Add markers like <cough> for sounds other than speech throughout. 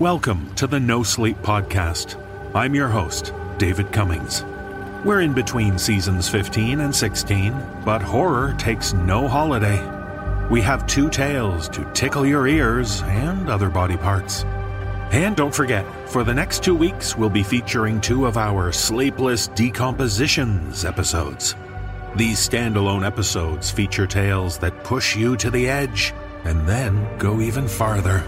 Welcome to the No Sleep Podcast. I'm your host, David Cummings. We're in between seasons 15 and 16, but horror takes no holiday. We have two tales to tickle your ears and other body parts. And don't forget, for the next two weeks, we'll be featuring two of our Sleepless Decompositions episodes. These standalone episodes feature tales that push you to the edge and then go even farther.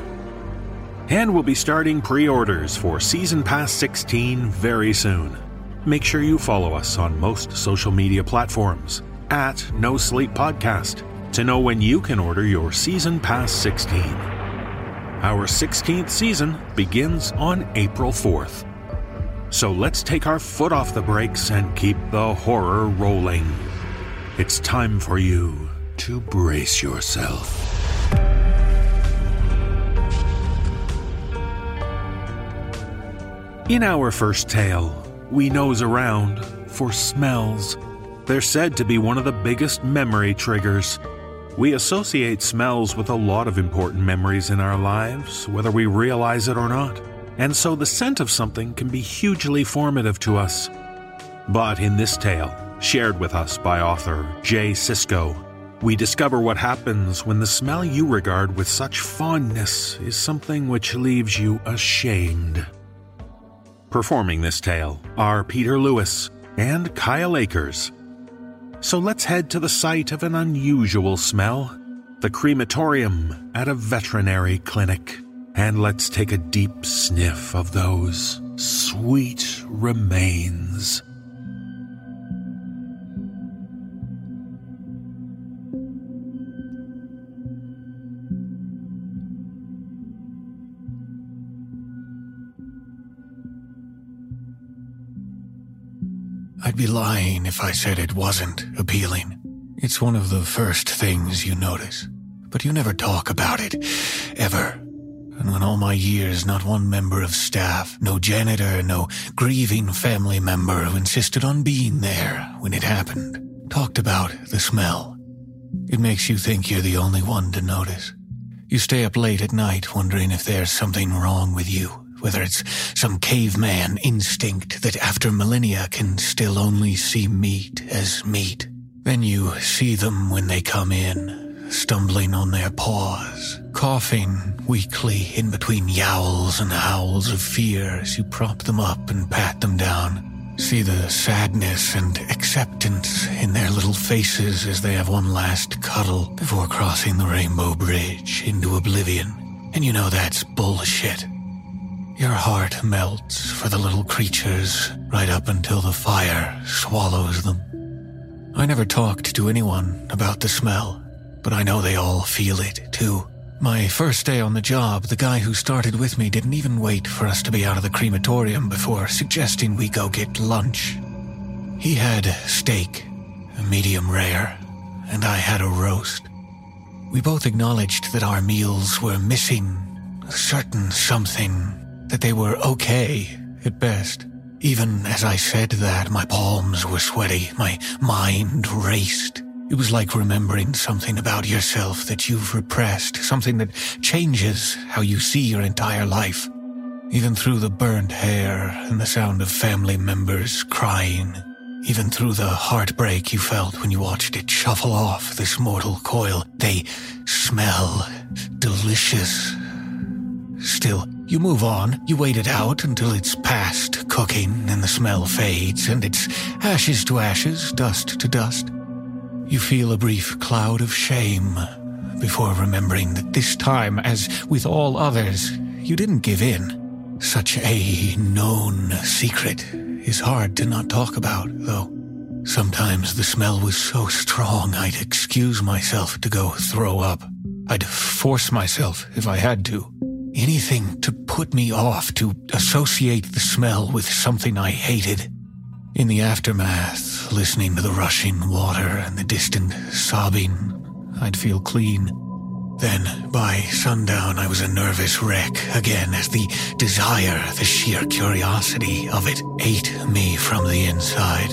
And we'll be starting pre orders for Season Pass 16 very soon. Make sure you follow us on most social media platforms at No Sleep Podcast to know when you can order your Season Pass 16. Our 16th season begins on April 4th. So let's take our foot off the brakes and keep the horror rolling. It's time for you to brace yourself. In our first tale, we nose around for smells. They're said to be one of the biggest memory triggers. We associate smells with a lot of important memories in our lives, whether we realize it or not. And so the scent of something can be hugely formative to us. But in this tale, shared with us by author Jay Sisco, we discover what happens when the smell you regard with such fondness is something which leaves you ashamed. Performing this tale are Peter Lewis and Kyle Akers. So let's head to the site of an unusual smell the crematorium at a veterinary clinic. And let's take a deep sniff of those sweet remains. I'd be lying if I said it wasn't appealing. It's one of the first things you notice, but you never talk about it, ever. And when all my years, not one member of staff, no janitor, no grieving family member who insisted on being there when it happened, talked about the smell. It makes you think you're the only one to notice. You stay up late at night wondering if there's something wrong with you, whether it's some caveman instinct that after millennia can still only see meat as meat. Then you see them when they come in, stumbling on their paws, coughing weakly in between yowls and howls of fear as you prop them up and pat them down. See the sadness and acceptance in their little faces as they have one last cuddle before crossing the rainbow bridge into oblivion. And you know that's bullshit. Your heart melts for the little creatures right up until the fire swallows them. I never talked to anyone about the smell, but I know they all feel it too. My first day on the job, the guy who started with me didn't even wait for us to be out of the crematorium before suggesting we go get lunch. He had steak, medium rare, and I had a roast. We both acknowledged that our meals were missing a certain something that they were okay at best. Even as I said that, my palms were sweaty, my mind raced. It was like remembering something about yourself that you've repressed, something that changes how you see your entire life. Even through the burnt hair and the sound of family members crying, even through the heartbreak you felt when you watched it shuffle off this mortal coil, they smell delicious. Still, you move on, you wait it out until it's past cooking and the smell fades and it's ashes to ashes, dust to dust. You feel a brief cloud of shame before remembering that this time, as with all others, you didn't give in. Such a known secret is hard to not talk about, though. Sometimes the smell was so strong I'd excuse myself to go throw up. I'd force myself if I had to. Anything to put me off, to associate the smell with something I hated. In the aftermath, listening to the rushing water and the distant sobbing, I'd feel clean. Then, by sundown, I was a nervous wreck again as the desire, the sheer curiosity of it ate me from the inside.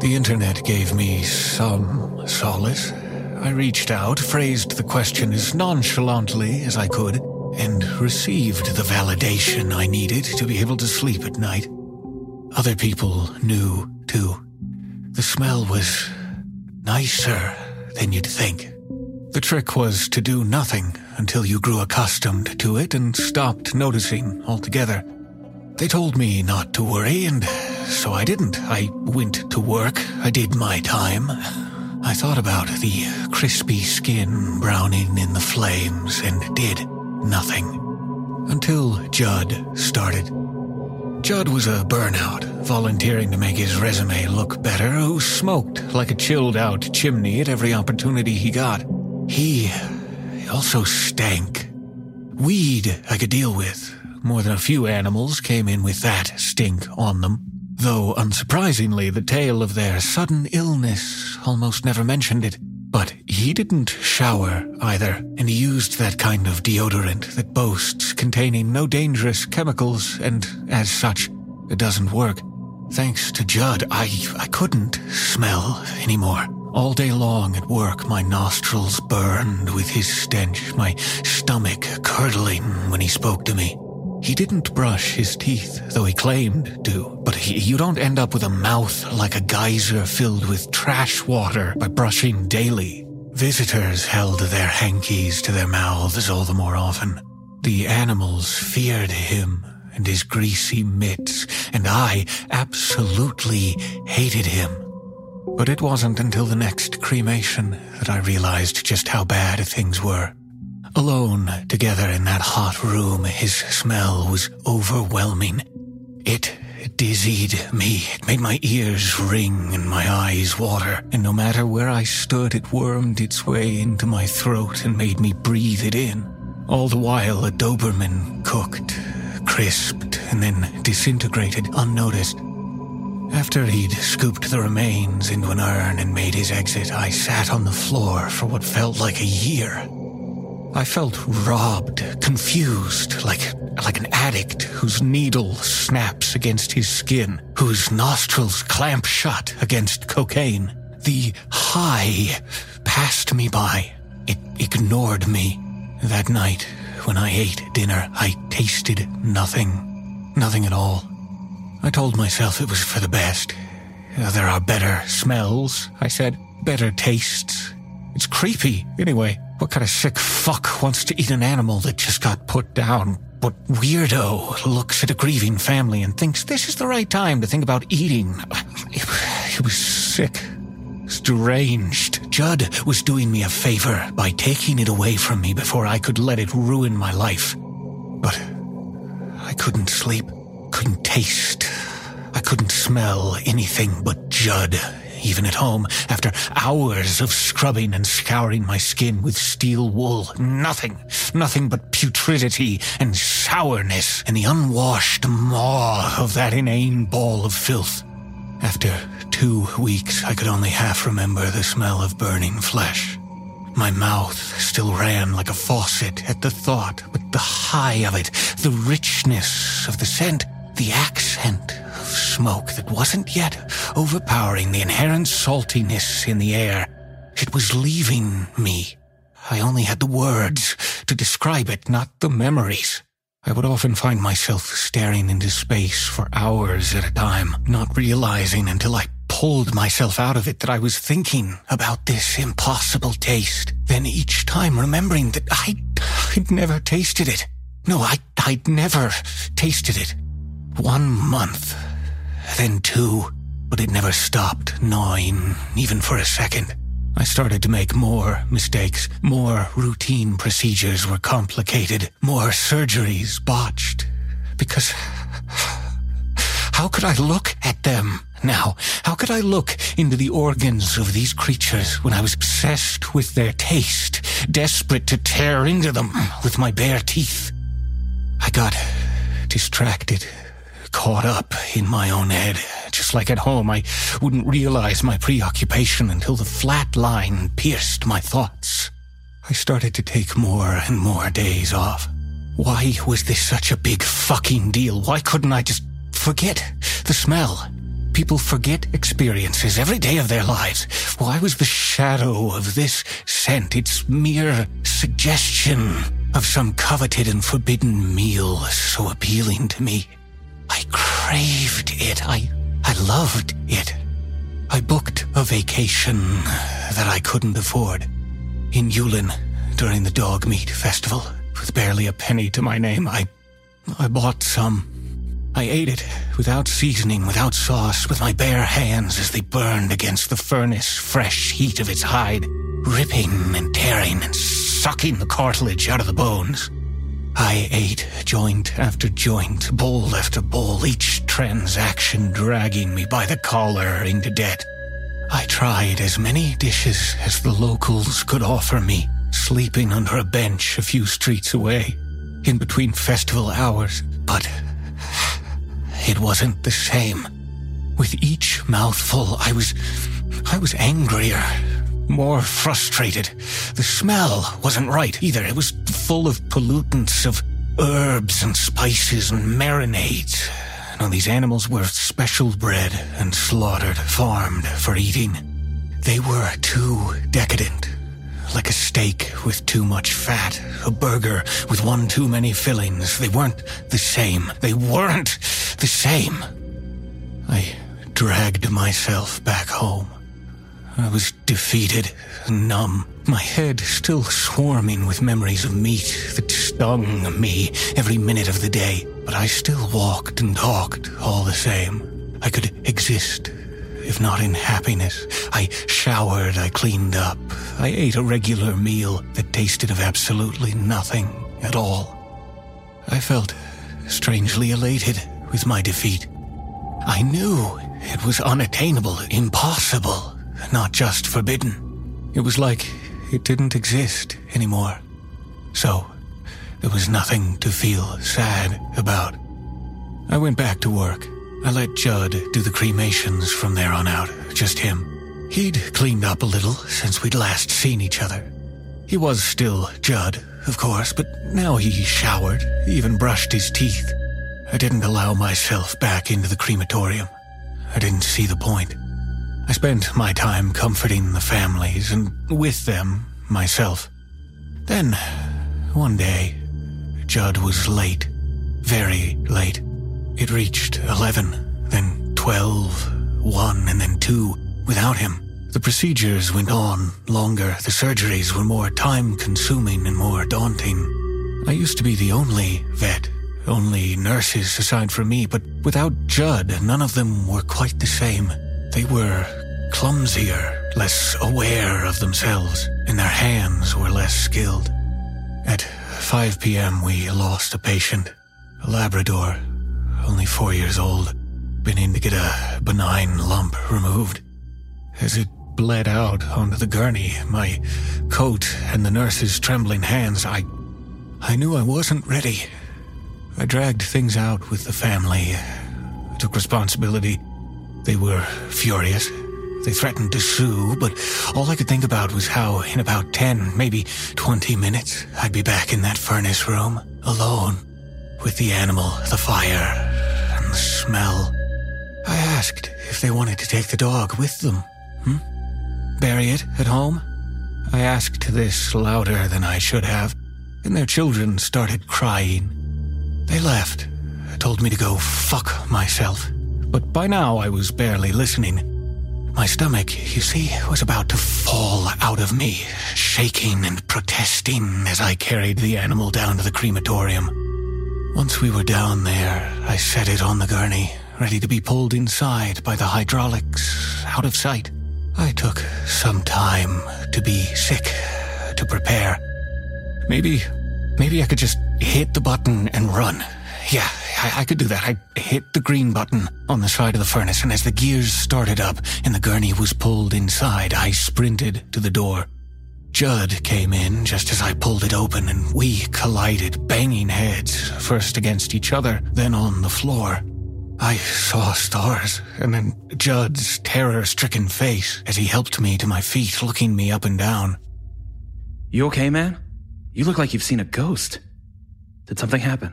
The internet gave me some solace. I reached out, phrased the question as nonchalantly as I could, and received the validation I needed to be able to sleep at night. Other people knew, too. The smell was nicer than you'd think. The trick was to do nothing until you grew accustomed to it and stopped noticing altogether. They told me not to worry, and so I didn't. I went to work, I did my time. I thought about the crispy skin browning in the flames and did nothing. Until Judd started. Judd was a burnout, volunteering to make his resume look better, who smoked like a chilled out chimney at every opportunity he got. He also stank. Weed I could deal with. More than a few animals came in with that stink on them. Though unsurprisingly, the tale of their sudden illness almost never mentioned it. But he didn't shower either, and he used that kind of deodorant that boasts containing no dangerous chemicals, and as such, it doesn't work. Thanks to Judd, I, I couldn't smell anymore. All day long at work, my nostrils burned with his stench, my stomach curdling when he spoke to me. He didn't brush his teeth, though he claimed to, but he, you don't end up with a mouth like a geyser filled with trash water by brushing daily. Visitors held their hankies to their mouths all the more often. The animals feared him and his greasy mitts, and I absolutely hated him. But it wasn't until the next cremation that I realized just how bad things were. Alone together in that hot room, his smell was overwhelming. It dizzied me. It made my ears ring and my eyes water. And no matter where I stood, it wormed its way into my throat and made me breathe it in. All the while, a Doberman cooked, crisped, and then disintegrated unnoticed. After he'd scooped the remains into an urn and made his exit, I sat on the floor for what felt like a year. I felt robbed, confused, like, like an addict whose needle snaps against his skin, whose nostrils clamp shut against cocaine. The high passed me by. It ignored me. That night, when I ate dinner, I tasted nothing. Nothing at all. I told myself it was for the best. There are better smells, I said. Better tastes. It's creepy, anyway. What kind of sick fuck wants to eat an animal that just got put down? What weirdo looks at a grieving family and thinks this is the right time to think about eating? It, was sick. Deranged. Judd was doing me a favor by taking it away from me before I could let it ruin my life. But I couldn't sleep couldn't taste. I couldn't smell anything but Judd, even at home, after hours of scrubbing and scouring my skin with steel wool. Nothing, nothing but putridity and sourness and the unwashed maw of that inane ball of filth. After two weeks, I could only half remember the smell of burning flesh. My mouth still ran like a faucet at the thought, but the high of it, the richness of the scent, the accent smoke that wasn't yet overpowering the inherent saltiness in the air. It was leaving me. I only had the words to describe it, not the memories. I would often find myself staring into space for hours at a time, not realizing until I pulled myself out of it that I was thinking about this impossible taste. Then each time remembering that I, I'd never tasted it. No, I, I'd never tasted it. One month, then two, but it never stopped gnawing, even for a second. I started to make more mistakes. More routine procedures were complicated. More surgeries botched. Because how could I look at them Now, how could I look into the organs of these creatures when I was obsessed with their taste, desperate to tear into them with my bare teeth? I got distracted, caught up in my own head. Just like at home, I wouldn't realize my preoccupation until the flat line pierced my thoughts. I started to take more and more days off. Why was this such a big fucking deal? Why couldn't I just forget the smell? People forget experiences every day of their lives. Why was the shadow of this scent its mere suggestion of some coveted and forbidden meal so appealing to me? I craved it. I, I loved it. I booked a vacation that I couldn't afford in Yulin during the dog meat festival with barely a penny to my name. I, I bought some I ate it without seasoning, without sauce, with my bare hands as they burned against the furnace fresh heat of its hide, ripping and tearing and sucking the cartilage out of the bones. I ate joint after joint, bowl after bowl, each transaction dragging me by the collar into debt. I tried as many dishes as the locals could offer me, sleeping under a bench a few streets away, in between festival hours, but it wasn't the same. With each mouthful, I was. I was angrier, more frustrated. The smell wasn't right either. It was full of pollutants, of herbs and spices and marinades. Now, these animals were special bred and slaughtered, farmed for eating. They were too decadent, like a steak with too much fat, a burger with one too many fillings. They weren't the same. They weren't the same. I dragged myself back home. I was defeated, numb, my head still swarming with memories of meat that stung me every minute of the day. But I still walked and talked all the same. I could exist if not in happiness. I showered, I cleaned up, I ate a regular meal that tasted of absolutely nothing at all. I felt strangely elated with my defeat. I knew it was unattainable, impossible, not just forbidden. It was like it didn't exist anymore. So, there was nothing to feel sad about. I went back to work. I let Judd do the cremations from there on out, just him. He'd cleaned up a little since we'd last seen each other. He was still Judd, of course, but now he showered, even brushed his teeth. I didn't allow myself back into the crematorium. I didn't see the point. I spent my time comforting the families and with them myself. Then, one day, Judd was late. Very late. It reached 11, then 12, 1, and then 2 without him. The procedures went on longer. The surgeries were more time consuming and more daunting. I used to be the only vet, only nurses aside from me, but without Judd, none of them were quite the same. They were clumsier, less aware of themselves, and their hands were less skilled. At 5 p.m., we lost a patient, a Labrador only four years old, been in to get a benign lump removed. As it bled out onto the gurney, my coat and the nurse's trembling hands, I. I knew I wasn't ready. I dragged things out with the family, I took responsibility. They were furious. They threatened to sue, but all I could think about was how, in about 10, maybe 20 minutes, I'd be back in that furnace room, alone, with the animal, the fire, and the smell. I asked if they wanted to take the dog with them. Hmm? Bury it at home? I asked this louder than I should have, and their children started crying. They left, told me to go fuck myself. But by now I was barely listening. My stomach, you see, was about to fall out of me, shaking and protesting as I carried the animal down to the crematorium. Once we were down there, I set it on the gurney, ready to be pulled inside by the hydraulics, out of sight. I took some time to be sick, to prepare. Maybe, maybe I could just hit the button and run. Yeah, I, I could do that. I hit the green button on the side of the furnace, and as the gears started up and the gurney was pulled inside, I sprinted to the door. Judd came in just as I pulled it open, and we collided, banging heads, first against each other, then on the floor. I saw stars, and then Judd's terror stricken face as he helped me to my feet, looking me up and down. You okay, man? You look like you've seen a ghost. Did something happen?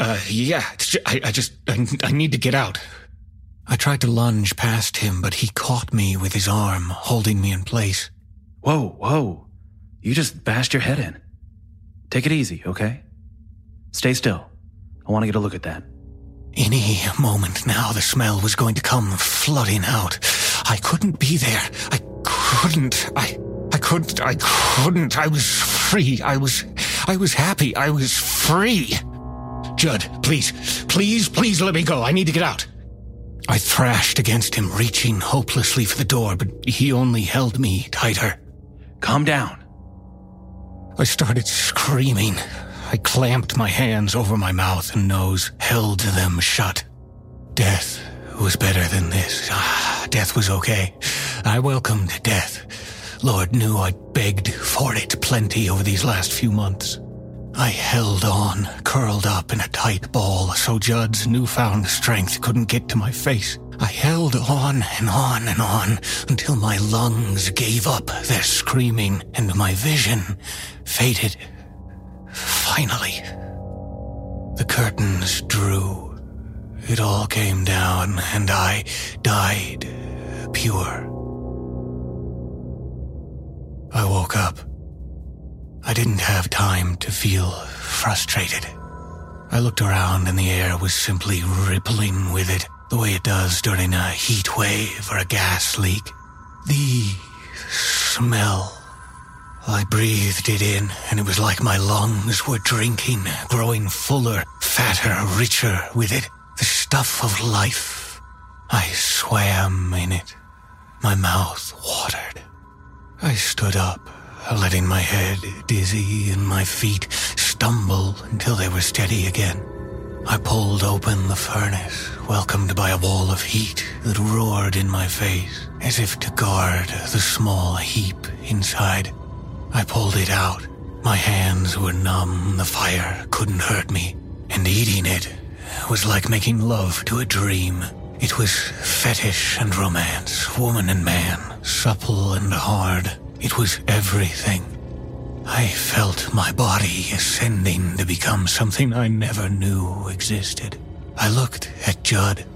Uh, yeah, I, I just, I, I need to get out. I tried to lunge past him, but he caught me with his arm, holding me in place. Whoa, whoa. You just bashed your head in. Take it easy, okay? Stay still. I want to get a look at that. Any moment now, the smell was going to come flooding out. I couldn't be there. I couldn't. I, I couldn't. I couldn't. I was free. I was, I was happy. I was free. Judd, please, please, please let me go. I need to get out. I thrashed against him, reaching hopelessly for the door, but he only held me tighter. Calm down. I started screaming. I clamped my hands over my mouth and nose, held them shut. Death was better than this. Ah, death was okay. I welcomed death. Lord knew I'd begged for it plenty over these last few months. I held on, curled up in a tight ball so Judd's newfound strength couldn't get to my face. I held on and on and on until my lungs gave up their screaming and my vision faded Finally, the curtains drew. It all came down, and I died pure. I woke up. I didn't have time to feel frustrated. I looked around, and the air was simply rippling with it, the way it does during a heat wave or a gas leak. The smell I breathed it in, and it was like my lungs were drinking, growing fuller, fatter, richer with it. The stuff of life. I swam in it. My mouth watered. I stood up, letting my head dizzy and my feet stumble until they were steady again. I pulled open the furnace, welcomed by a wall of heat that roared in my face, as if to guard the small heap inside. I pulled it out. My hands were numb, the fire couldn't hurt me, and eating it was like making love to a dream. It was fetish and romance, woman and man, supple and hard. It was everything. I felt my body ascending to become something I never knew existed. I looked at Judd.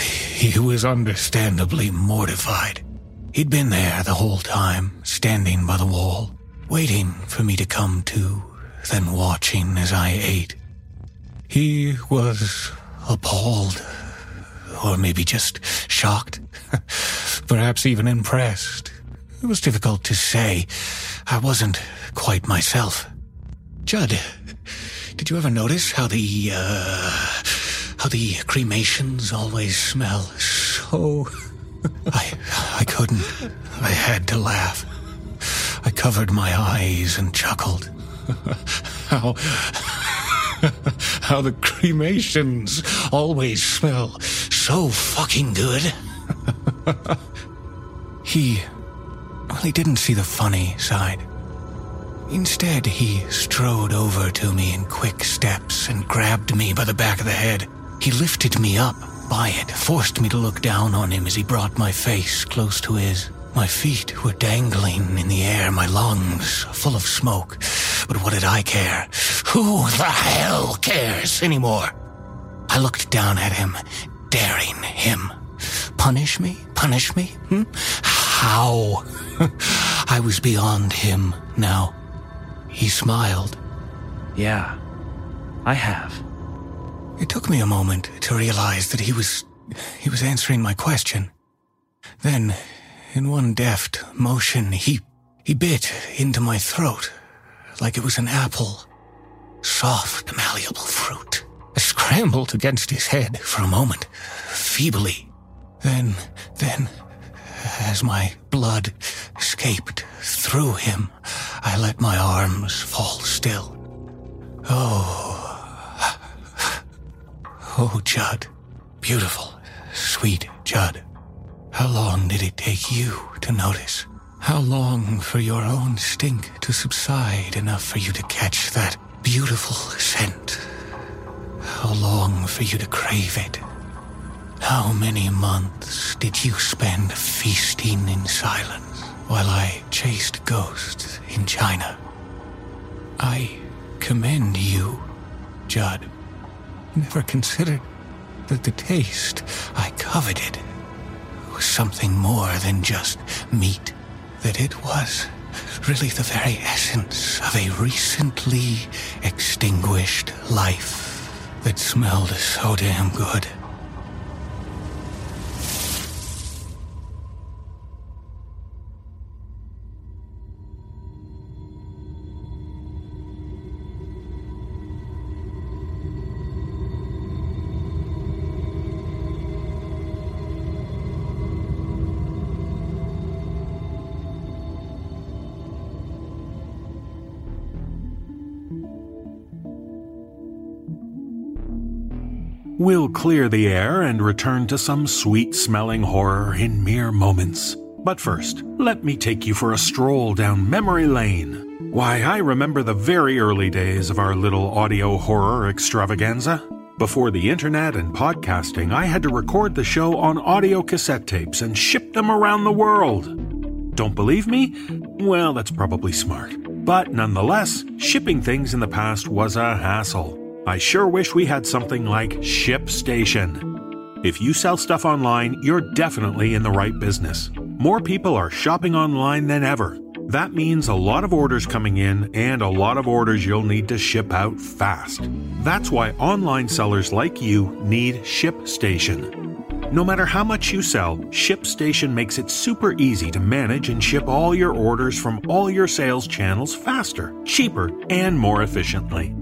He was understandably mortified. He'd been there the whole time, standing by the wall, waiting for me to come to, then watching as I ate. He was appalled, or maybe just shocked, <laughs> perhaps even impressed. It was difficult to say. I wasn't quite myself. Judd, did you ever notice how the, uh, how the cremations always smell so... <laughs> I, I couldn't. I had to laugh. I covered my eyes and chuckled. <laughs> how, <laughs> how the cremations always smell so fucking good. he, he didn't see the funny side. Instead, he strode over to me in quick steps and grabbed me by the back of the head. He lifted me up by it, forced me to look down on him as he brought my face close to his. My feet were dangling in the air, my lungs full of smoke. But what did I care? Who the hell cares anymore? I looked down at him, daring him. Punish me? Punish me? Hmm? How? <laughs> I was beyond him now. He smiled. Yeah, I have. It took me a moment to realize that he was. he was answering my question. Then in one deft motion, he, he bit into my throat like it was an apple. Soft, malleable fruit. I scrambled against his head for a moment, feebly. Then, then, as my blood escaped through him, I let my arms fall still. Oh, Oh, Judd. Beautiful, sweet Judd. How long did it take you to notice? How long for your own stink to subside enough for you to catch that beautiful scent? How long for you to crave it? How many months did you spend feasting in silence while I chased ghosts in China? I commend you, Judd. Never considered that the taste I coveted was something more than just meat, that it was really the very essence of a recently extinguished life that smelled so damn good. We'll clear the air and return to some sweet smelling horror in mere moments. But first, let me take you for a stroll down memory lane. Why, I remember the very early days of our little audio horror extravaganza. Before the internet and podcasting, I had to record the show on audio cassette tapes and ship them around the world. Don't believe me? Well, that's probably smart. But nonetheless, shipping things in the past was a hassle. I sure wish we had something like ShipStation. If you sell stuff online, you're definitely in the right business. More people are shopping online than ever. That means a lot of orders coming in and a lot of orders you'll need to ship out fast. That's why online sellers like you need ShipStation. No matter how much you sell, ShipStation makes it super easy to manage and ship all your orders from all your sales channels faster, cheaper, and more efficiently.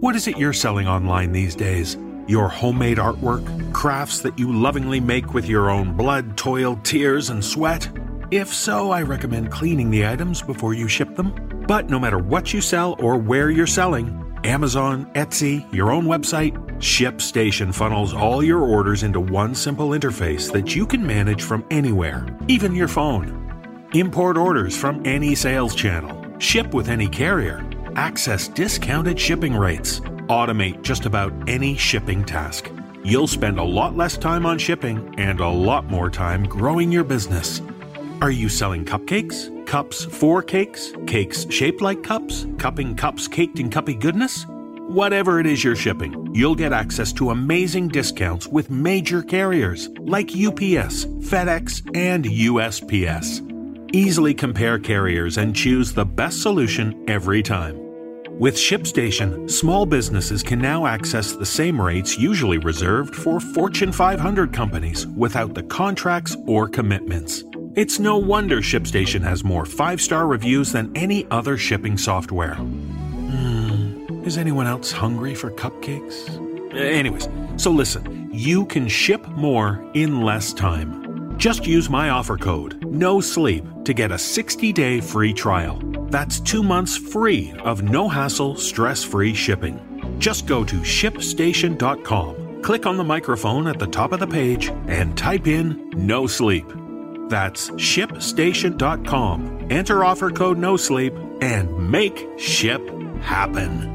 What is it you're selling online these days? Your homemade artwork? Crafts that you lovingly make with your own blood, toil, tears, and sweat? If so, I recommend cleaning the items before you ship them. But no matter what you sell or where you're selling, Amazon, Etsy, your own website, ShipStation funnels all your orders into one simple interface that you can manage from anywhere, even your phone. Import orders from any sales channel, ship with any carrier, access discounted shipping rates, automate just about any shipping task. You'll spend a lot less time on shipping and a lot more time growing your business. Are you selling cupcakes? Cups for cakes? Cakes shaped like cups? Cupping cups caked in cuppy goodness? Whatever it is you're shipping, you'll get access to amazing discounts with major carriers like UPS, FedEx, and USPS. Easily compare carriers and choose the best solution every time. With ShipStation, small businesses can now access the same rates usually reserved for Fortune 500 companies without the contracts or commitments. It's no wonder ShipStation has more five star reviews than any other shipping software. Hmm, is anyone else hungry for cupcakes? Anyways, so listen, you can ship more in less time. Just use my offer code, NO SLEEP, to get a 60 day free trial. That's two months free of no hassle, stress free shipping. Just go to shipstation.com, click on the microphone at the top of the page, and type in no sleep. That's shipstation.com. Enter offer code no sleep and make ship happen.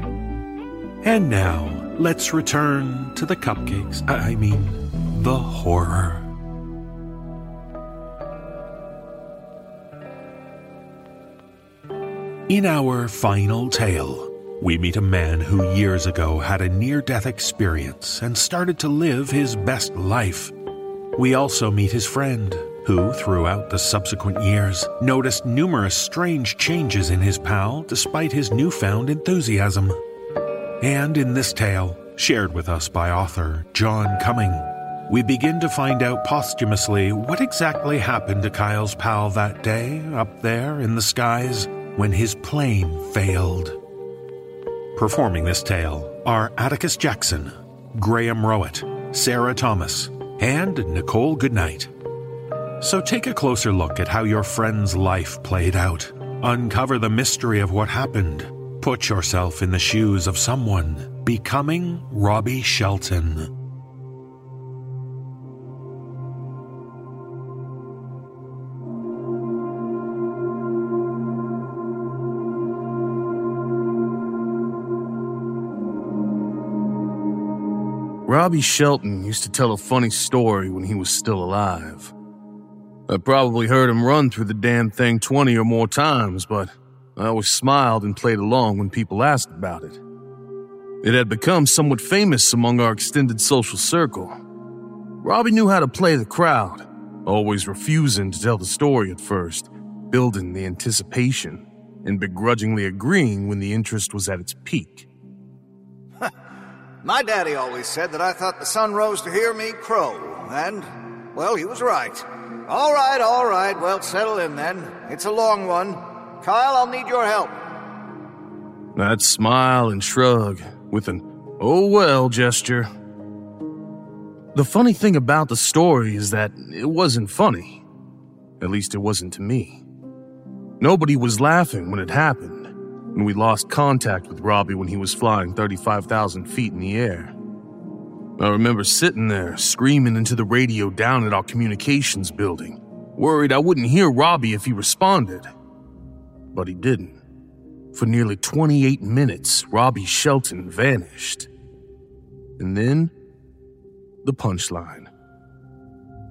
And now, let's return to the cupcakes. I mean, the horror. In our final tale, we meet a man who years ago had a near death experience and started to live his best life. We also meet his friend, who, throughout the subsequent years, noticed numerous strange changes in his pal despite his newfound enthusiasm. And in this tale, shared with us by author John Coming, we begin to find out posthumously what exactly happened to Kyle's pal that day up there in the skies when his plane failed. Performing this tale are Atticus Jackson, Graham Rowat, Sarah Thomas, and Nichole Goodnight. So take a closer look at how your friend's life played out. Uncover the mystery of what happened. Put yourself in the shoes of someone becoming Robby Shelton. Robby Shelton used to tell a funny story when he was still alive. I probably heard him run through the damn thing 20 or more times, but I always smiled and played along when people asked about it. It had become somewhat famous among our extended social circle. Robby knew how to play the crowd, always refusing to tell the story at first, building the anticipation, and begrudgingly agreeing when the interest was at its peak. My daddy always said that I thought the sun rose to hear me crow, and, well, he was right. All right, all right, well, settle in then. It's a long one. Kyle, I'll need your help. I'd smile and shrug with an oh well gesture. The funny thing about the story is that it wasn't funny. At least it wasn't to me. Nobody was laughing when it happened, and we lost contact with Robby when he was flying 35,000 feet in the air. I remember sitting there, screaming into the radio down at our communications building, worried I wouldn't hear Robby if he responded. But he didn't. For nearly 28 minutes, Robby Shelton vanished. And then, the punchline.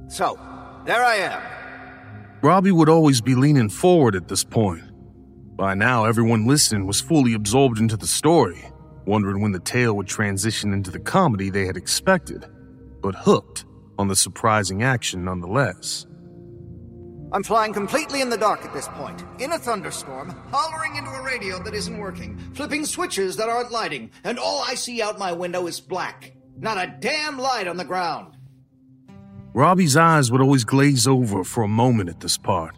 So, there I am. Robby would always be leaning forward at this point. By now, everyone listening was fully absorbed into the story wondering when the tale would transition into the comedy they had expected, but hooked on the surprising action nonetheless. I'm flying completely in the dark at this point, in a thunderstorm, hollering into a radio that isn't working, flipping switches that aren't lighting, and all I see out my window is black. Not a damn light on the ground. Robby's eyes would always glaze over for a moment at this part.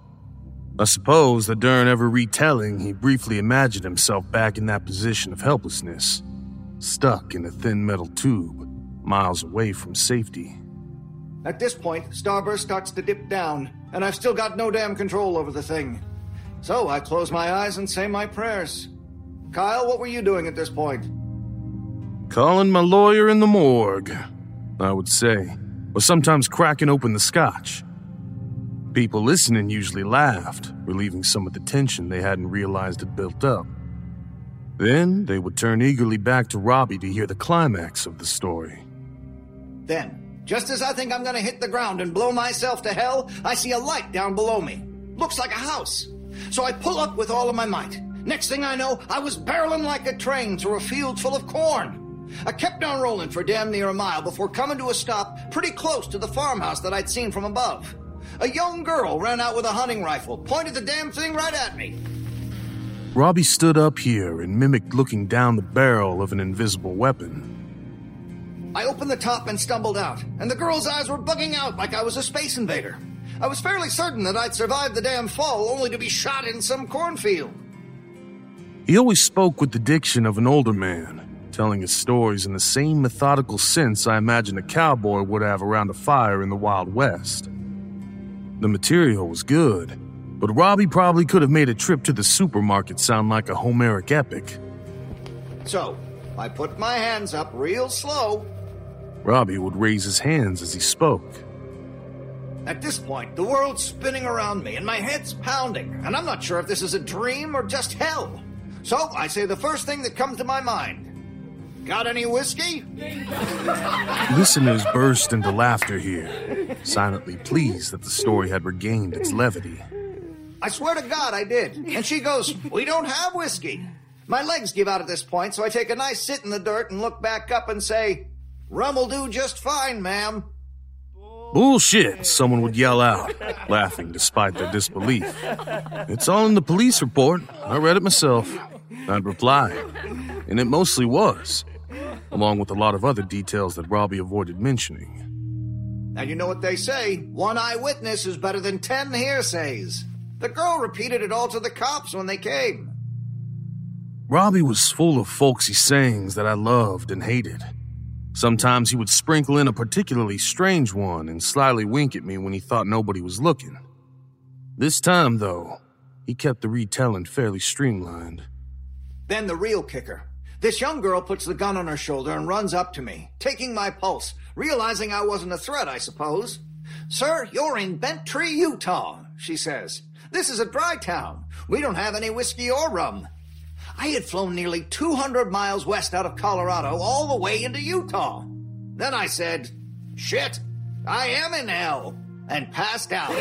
I suppose that during every retelling, he briefly imagined himself back in that position of helplessness, stuck in a thin metal tube, miles away from safety. At this point, Starburst starts to dip down, and I've still got no damn control over the thing. So I close my eyes and say my prayers. Kyle, what were you doing at this point? Calling my lawyer in the morgue, I would say, or sometimes cracking open the scotch. People listening usually laughed, relieving some of the tension they hadn't realized had built up. Then they would turn eagerly back to Robby to hear the climax of the story. Then, just as I think I'm gonna hit the ground and blow myself to hell, I see a light down below me. Looks like a house. So I pull up with all of my might. Next thing I know, I was barreling like a train through a field full of corn. I kept on rolling for damn near a mile before coming to a stop pretty close to the farmhouse that I'd seen from above. A young girl ran out with a hunting rifle, pointed the damn thing right at me. Robby stood up here and mimicked looking down the barrel of an invisible weapon. I opened the top and stumbled out, and the girl's eyes were bugging out like I was a space invader. I was fairly certain that I'd survived the damn fall only to be shot in some cornfield. He always spoke with the diction of an older man, telling his stories in the same methodical sense I imagine a cowboy would have around a fire in the Wild West. The material was good, but Robby probably could have made a trip to the supermarket sound like a Homeric epic. So, I put my hands up real slow. Robby would raise his hands as he spoke. At this point, the world's spinning around me and my head's pounding, and I'm not sure if this is a dream or just hell. So I say the first thing that comes to my mind Got any whiskey? Listeners burst into laughter here, silently pleased that the story had regained its levity. I swear to God I did. And she goes, We don't have whiskey. My legs give out at this point, so I take a nice sit in the dirt and look back up and say, Rum will do just fine, ma'am. Bullshit, someone would yell out, laughing despite their disbelief. It's all in the police report. I read it myself. I'd reply. And it mostly was along with a lot of other details that Robby avoided mentioning. And you know what they say one eyewitness is better than ten hearsays. The girl repeated it all to the cops when they came. Robby was full of folksy sayings that I loved and hated. Sometimes he would sprinkle in a particularly strange one and slyly wink at me when he thought nobody was looking. This time, though, he kept the retelling fairly streamlined. Then the real kicker. This young girl puts the gun on her shoulder and runs up to me, taking my pulse, realizing I wasn't a threat, I suppose. Sir, you're in Bent Tree, Utah, she says. This is a dry town. We don't have any whiskey or rum. I had flown nearly 200 miles west out of Colorado all the way into Utah. Then I said, Shit, I am in hell, and passed out.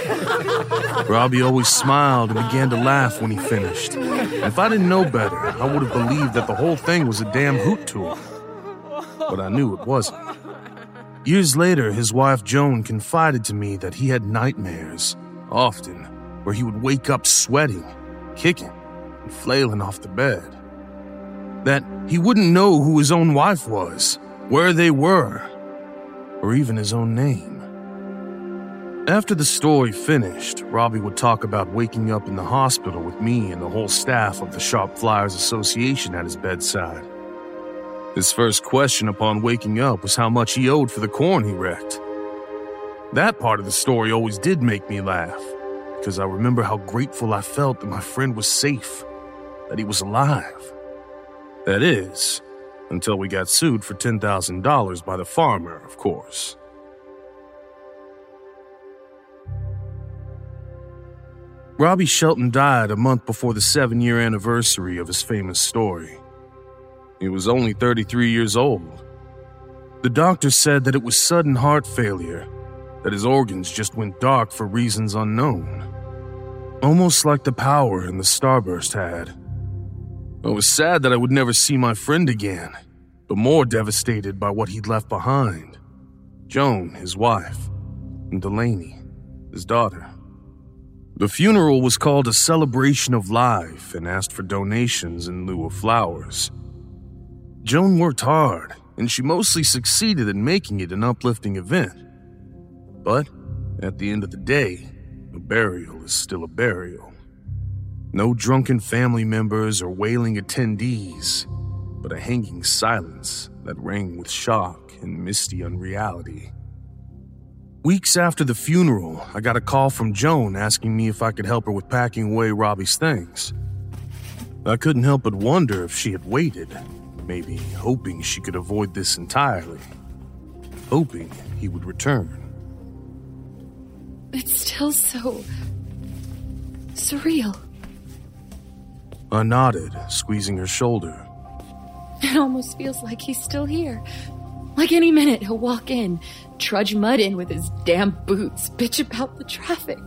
Robby always smiled and began to laugh when he finished. If I didn't know better, I would have believed that the whole thing was a damn hoot to him. But I knew it wasn't. Years later, his wife Joan confided to me that he had nightmares, often, where he would wake up sweating, kicking, and flailing off the bed. That he wouldn't know who his own wife was, where they were, or even his own name. After the story finished, Robby would talk about waking up in the hospital with me and the whole staff of the Sharp Flyers Association at his bedside. His first question upon waking up was how much he owed for the corn he wrecked. That part of the story always did make me laugh, because I remember how grateful I felt that my friend was safe, that he was alive. That is, until we got sued for $10,000 by the farmer, of course. Robby Shelton died a month before the seven year anniversary of his famous story. He was only 33 years old. The doctor said that it was sudden heart failure, that his organs just went dark for reasons unknown. Almost like the power in the starburst had. I was sad that I would never see my friend again, but more devastated by what he'd left behind. Joan, his wife, and Delaney, his daughter. The funeral was called a celebration of life and asked for donations in lieu of flowers. Joan worked hard, and she mostly succeeded in making it an uplifting event. But at the end of the day, a burial is still a burial. No drunken family members or wailing attendees, but a hanging silence that rang with shock and misty unreality. Weeks after the funeral, I got a call from Joan asking me if I could help her with packing away Robby's things. I couldn't help but wonder if she had waited, maybe hoping she could avoid this entirely, hoping he would return. It's still so. surreal. I nodded, squeezing her shoulder. It almost feels like he's still here. Like any minute, he'll walk in, trudge mud in with his damn boots, bitch about the traffic.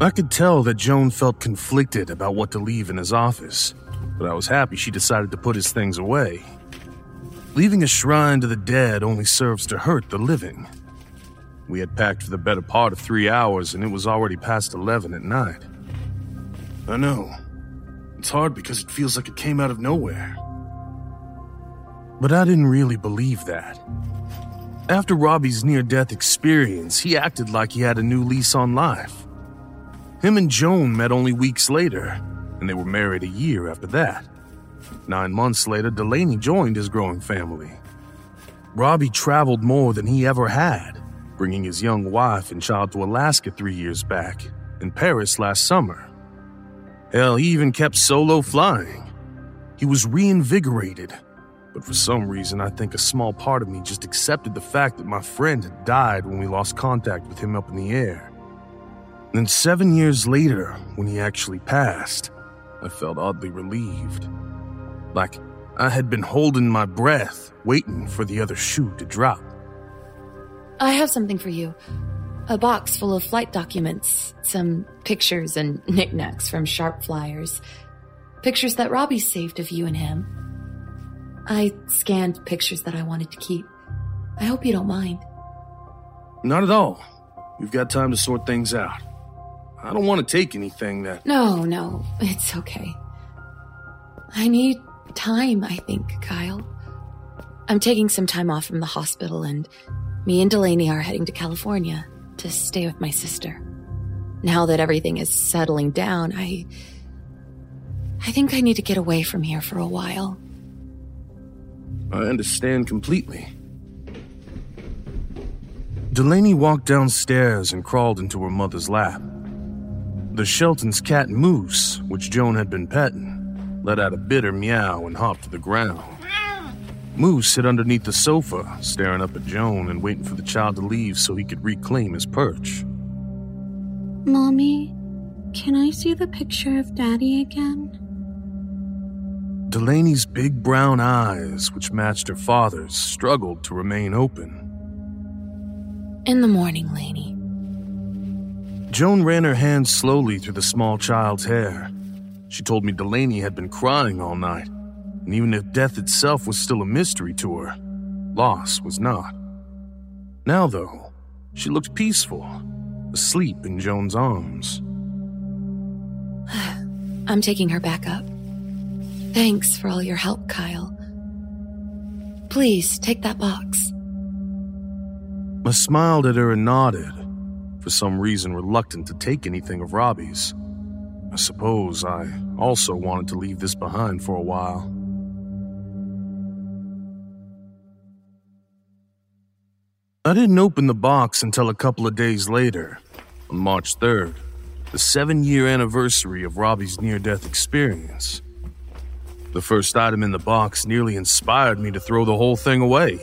I could tell that Joan felt conflicted about what to leave in his office, but I was happy she decided to put his things away. Leaving a shrine to the dead only serves to hurt the living. We had packed for the better part of three hours, and it was already past 11 at night. I know. It's hard because it feels like it came out of nowhere. But I didn't really believe that. After Robby's near death experience, he acted like he had a new lease on life. Him and Joan met only weeks later, and they were married a year after that. Nine months later, Delaney joined his growing family. Robby traveled more than he ever had, bringing his young wife and child to Alaska three years back and Paris last summer. Hell, he even kept solo flying. He was reinvigorated but for some reason, I think a small part of me just accepted the fact that my friend had died when we lost contact with him up in the air. And then seven years later, when he actually passed, I felt oddly relieved. Like I had been holding my breath, waiting for the other shoe to drop. I have something for you. A box full of flight documents, some pictures and knickknacks from Sharp Flyers. Pictures that Robby saved of you and him. I scanned pictures that I wanted to keep. I hope you don't mind. Not at all. We've got time to sort things out. I don't want to take anything that. No, no, it's okay. I need time, I think, Kyle. I'm taking some time off from the hospital, and me and Delaney are heading to California to stay with my sister. Now that everything is settling down, I. I think I need to get away from here for a while. I understand completely. Delaney walked downstairs and crawled into her mother's lap. The Shelton's cat Moose, which Joan had been petting, let out a bitter meow and hopped to the ground. Moose sat underneath the sofa, staring up at Joan and waiting for the child to leave so he could reclaim his perch. Mommy, can I see the picture of Daddy again? Delaney's big brown eyes, which matched her father's, struggled to remain open. In the morning, Laney. Joan ran her hands slowly through the small child's hair. She told me Delaney had been crying all night, and even if death itself was still a mystery to her, loss was not. Now, though, she looked peaceful, asleep in Joan's arms. <sighs> I'm taking her back up. Thanks for all your help, Kyle. Please take that box. I smiled at her and nodded, for some reason reluctant to take anything of Robby's. I suppose I also wanted to leave this behind for a while. I didn't open the box until a couple of days later, on March 3rd, the seven year anniversary of Robby's near death experience. The first item in the box nearly inspired me to throw the whole thing away.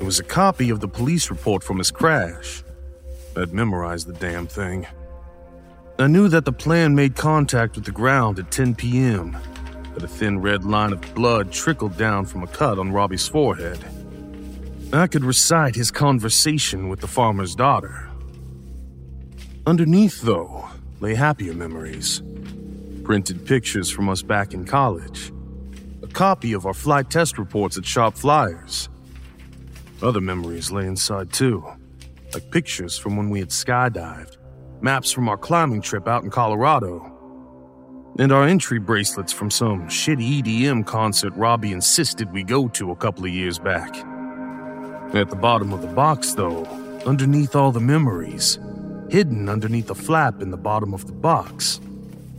It was a copy of the police report from his crash. I'd memorized the damn thing. I knew that the plan made contact with the ground at 10 p.m., that a thin red line of blood trickled down from a cut on Robby's forehead. I could recite his conversation with the farmer's daughter. Underneath, though, lay happier memories. Printed pictures from us back in college. A copy of our flight test reports at Sharp Flyers. Other memories lay inside, too, like pictures from when we had skydived, maps from our climbing trip out in Colorado, and our entry bracelets from some shitty EDM concert Robby insisted we go to a couple of years back. At the bottom of the box, though, underneath all the memories, hidden underneath a flap in the bottom of the box,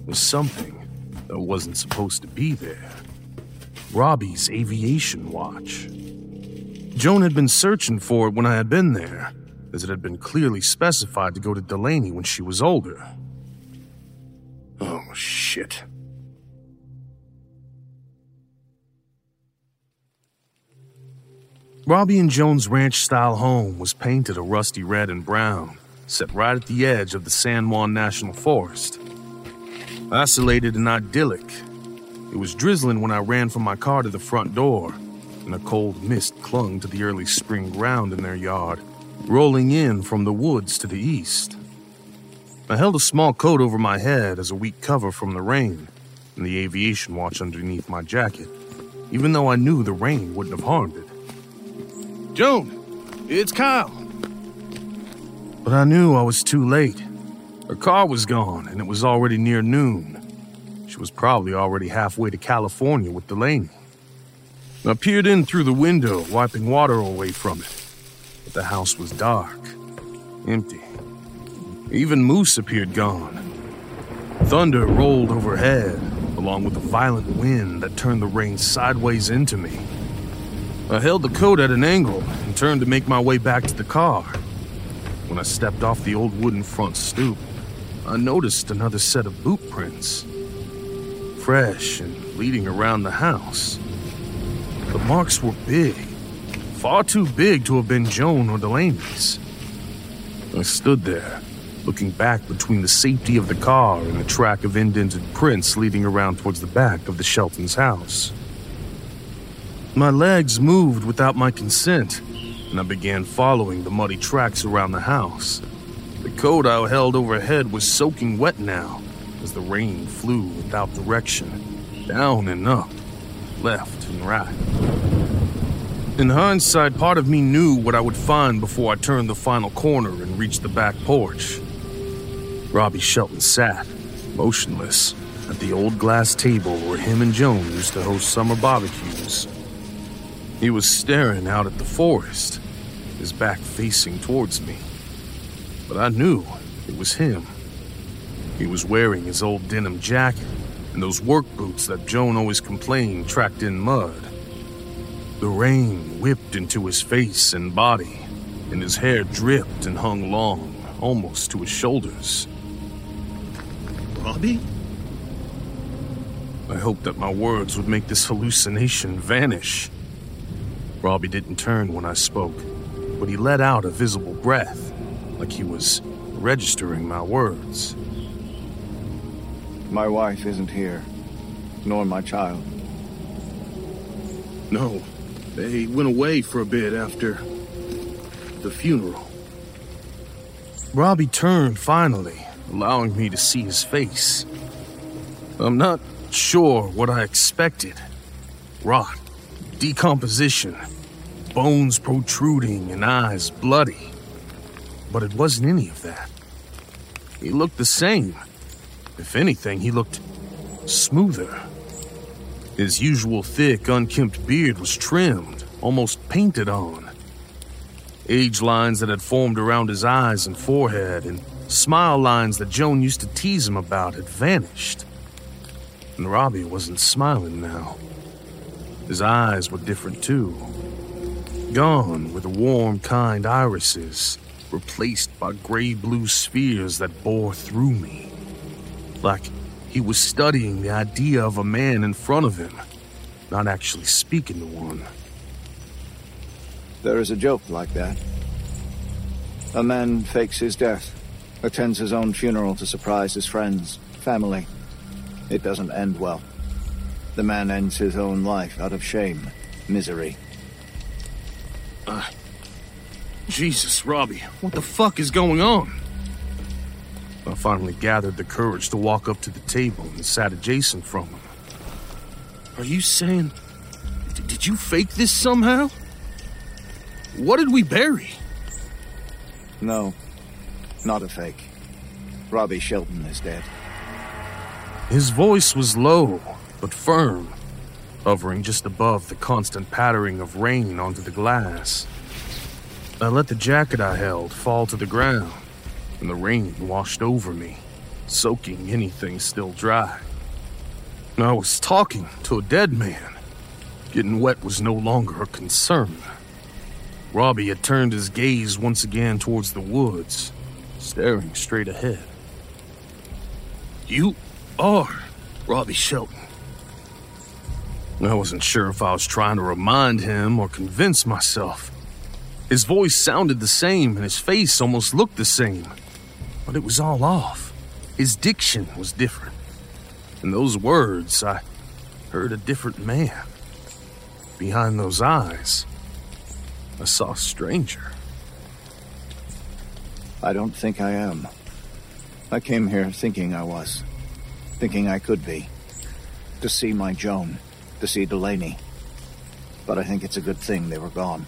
was something that wasn't supposed to be there. Robby's aviation watch. Joan had been searching for it when I had been there, as it had been clearly specified to go to Delaney when she was older. Oh, shit. Robby and Joan's ranch style home was painted a rusty red and brown, set right at the edge of the San Juan National Forest. Isolated and idyllic, it was drizzling when I ran from my car to the front door, and a cold mist clung to the early spring ground in their yard, rolling in from the woods to the east. I held a small coat over my head as a weak cover from the rain, and the aviation watch underneath my jacket, even though I knew the rain wouldn't have harmed it. Joan, it's Kyle. But I knew I was too late. Her car was gone, and it was already near noon. She was probably already halfway to California with Delaney. I peered in through the window, wiping water away from it. But the house was dark, empty. Even Moose appeared gone. Thunder rolled overhead, along with a violent wind that turned the rain sideways into me. I held the coat at an angle and turned to make my way back to the car. When I stepped off the old wooden front stoop, I noticed another set of boot prints. Fresh and leading around the house. The marks were big, far too big to have been Joan or Delaney's. I stood there, looking back between the safety of the car and the track of indented prints leading around towards the back of the Shelton's house. My legs moved without my consent, and I began following the muddy tracks around the house. The coat I held overhead was soaking wet now, as the rain flew without direction, down and up, left and right. In hindsight, part of me knew what I would find before I turned the final corner and reached the back porch. Robby Shelton sat, motionless, at the old glass table where him and Joan used to host summer barbecues. He was staring out at the forest, his back facing towards me. But I knew it was him. He was wearing his old denim jacket and those work boots that Joan always complained tracked in mud. The rain whipped into his face and body, and his hair dripped and hung long, almost to his shoulders. Robby? I hoped that my words would make this hallucination vanish. Robby didn't turn when I spoke, but he let out a visible breath, like he was registering my words. My wife isn't here, nor my child. No, they went away for a bit after the funeral. Robby turned finally, allowing me to see his face. I'm not sure what I expected rot, decomposition, bones protruding, and eyes bloody. But it wasn't any of that. He looked the same. If anything, he looked smoother. His usual thick, unkempt beard was trimmed, almost painted on. Age lines that had formed around his eyes and forehead, and smile lines that Joan used to tease him about, had vanished. And Robby wasn't smiling now. His eyes were different too. Gone were the warm, kind irises, replaced by gray blue spheres that bore through me. Like he was studying the idea of a man in front of him, not actually speaking to one. There is a joke like that. A man fakes his death, attends his own funeral to surprise his friends, family. It doesn't end well. The man ends his own life out of shame, misery. Uh, Jesus, Robby, what the fuck is going on? I finally gathered the courage to walk up to the table and sat adjacent from him. Are you saying. Did you fake this somehow? What did we bury? No, not a fake. Robby Shelton is dead. His voice was low, but firm, hovering just above the constant pattering of rain onto the glass. I let the jacket I held fall to the ground and the rain washed over me, soaking anything still dry. I was talking to a dead man. Getting wet was no longer a concern. Robby had turned his gaze once again towards the woods, staring straight ahead. You are Robby Shelton. I wasn't sure if I was trying to remind him or convince myself. His voice sounded the same and his face almost looked the same but it was all off. His diction was different. In those words, I heard a different man. Behind those eyes, I saw a stranger. I don't think I am. I came here thinking I was. Thinking I could be. To see my Joan. To see Delaney. But I think it's a good thing they were gone.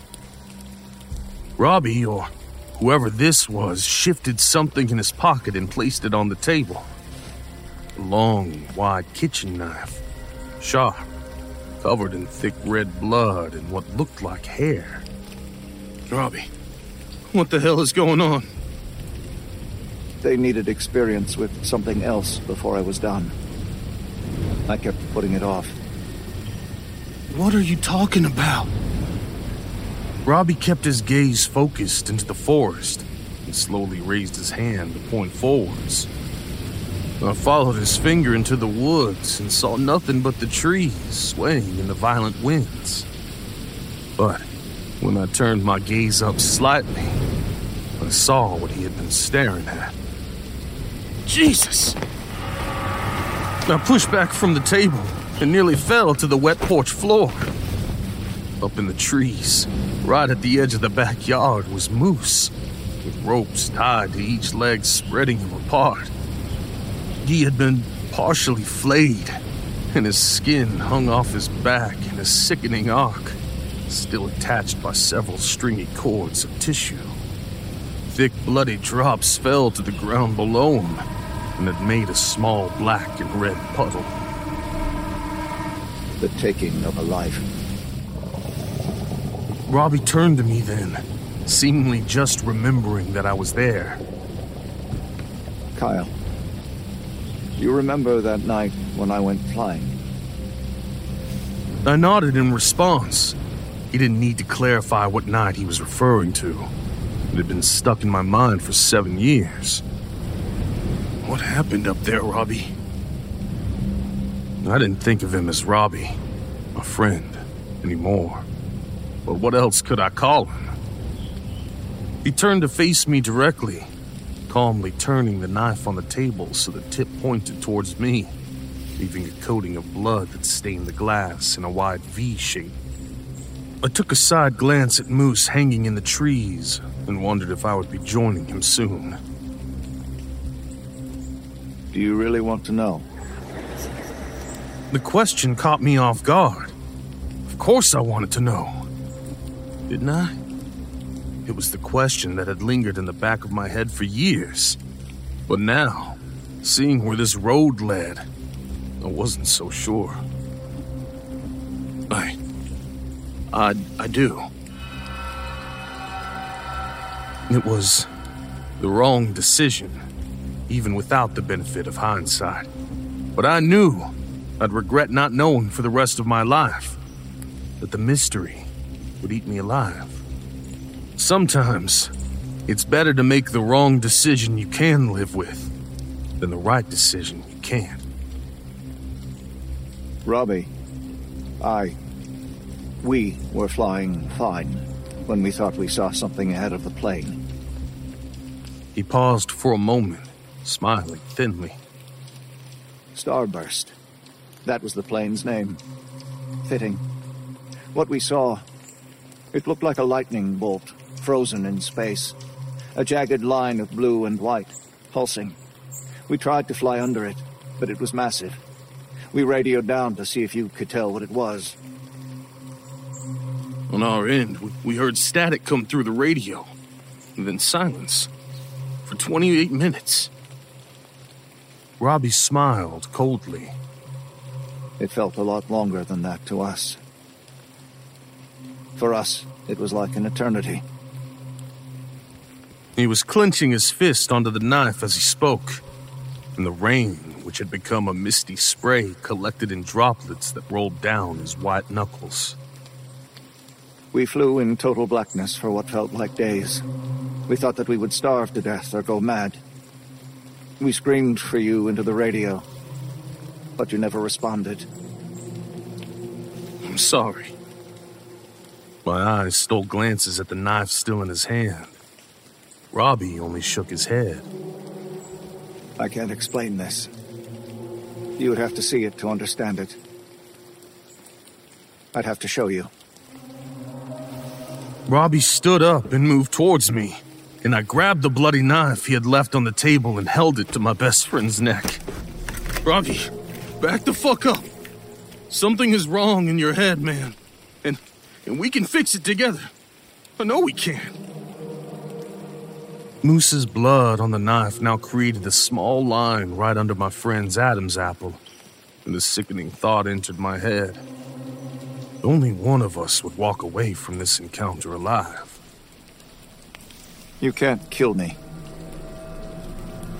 Robby, or Whoever this was shifted something in his pocket and placed it on the table. A long, wide kitchen knife, sharp, covered in thick red blood and what looked like hair. Robby, what the hell is going on? They needed experience with something else before I was done. I kept putting it off. What are you talking about? Robby kept his gaze focused into the forest and slowly raised his hand to point forwards. I followed his finger into the woods and saw nothing but the trees swaying in the violent winds. But when I turned my gaze up slightly, I saw what he had been staring at. Jesus! I pushed back from the table and nearly fell to the wet porch floor. Up in the trees, right at the edge of the backyard, was Moose, with ropes tied to each leg spreading him apart. He had been partially flayed, and his skin hung off his back in a sickening arc, still attached by several stringy cords of tissue. Thick, bloody drops fell to the ground below him and had made a small black and red puddle. The taking of a life. Robby turned to me then, seemingly just remembering that I was there. Kyle, you remember that night when I went flying? I nodded in response. He didn't need to clarify what night he was referring to. It had been stuck in my mind for seven years. What happened up there, Robby? I didn't think of him as Robby, a friend, anymore. But what else could I call him? He turned to face me directly, calmly turning the knife on the table so the tip pointed towards me, leaving a coating of blood that stained the glass in a wide V shape I took a side glance at Moose hanging in the trees and wondered if I would be joining him soon. Do you really want to know? The question caught me off guard. Of course I wanted to know. Didn't I? It was the question that had lingered in the back of my head for years. But now, seeing where this road led, I wasn't so sure. I. I. I do. It was the wrong decision, even without the benefit of hindsight. But I knew I'd regret not knowing for the rest of my life that the mystery would eat me alive. Sometimes, it's better to make the wrong decision you can live with than the right decision you can't. Robby, I. We were flying fine when we thought we saw something ahead of the plane. He paused for a moment, smiling thinly. Starburst. That was the plane's name. Fitting. What we saw, it looked like a lightning bolt, frozen in space. A jagged line of blue and white, pulsing. We tried to fly under it, but it was massive. We radioed down to see if you could tell what it was. On our end, we heard static come through the radio, and then silence for 28 minutes. Robby smiled coldly. It felt a lot longer than that to us. For us, it was like an eternity. He was clenching his fist onto the knife as he spoke, and the rain, which had become a misty spray, collected in droplets that rolled down his white knuckles. We flew in total blackness for what felt like days. We thought that we would starve to death or go mad. We screamed for you into the radio, but you never responded. I'm sorry. My eyes stole glances at the knife still in his hand. Robby only shook his head. I can't explain this. You would have to see it to understand it. I'd have to show you. Robby stood up and moved towards me, and I grabbed the bloody knife he had left on the table and held it to my best friend's neck. Robby, back the fuck up. Something is wrong in your head, man. And and we can fix it together. I know we can. Moose's blood on the knife now created a small line right under my friend's Adam's apple, and a sickening thought entered my head. Only one of us would walk away from this encounter alive. You can't kill me.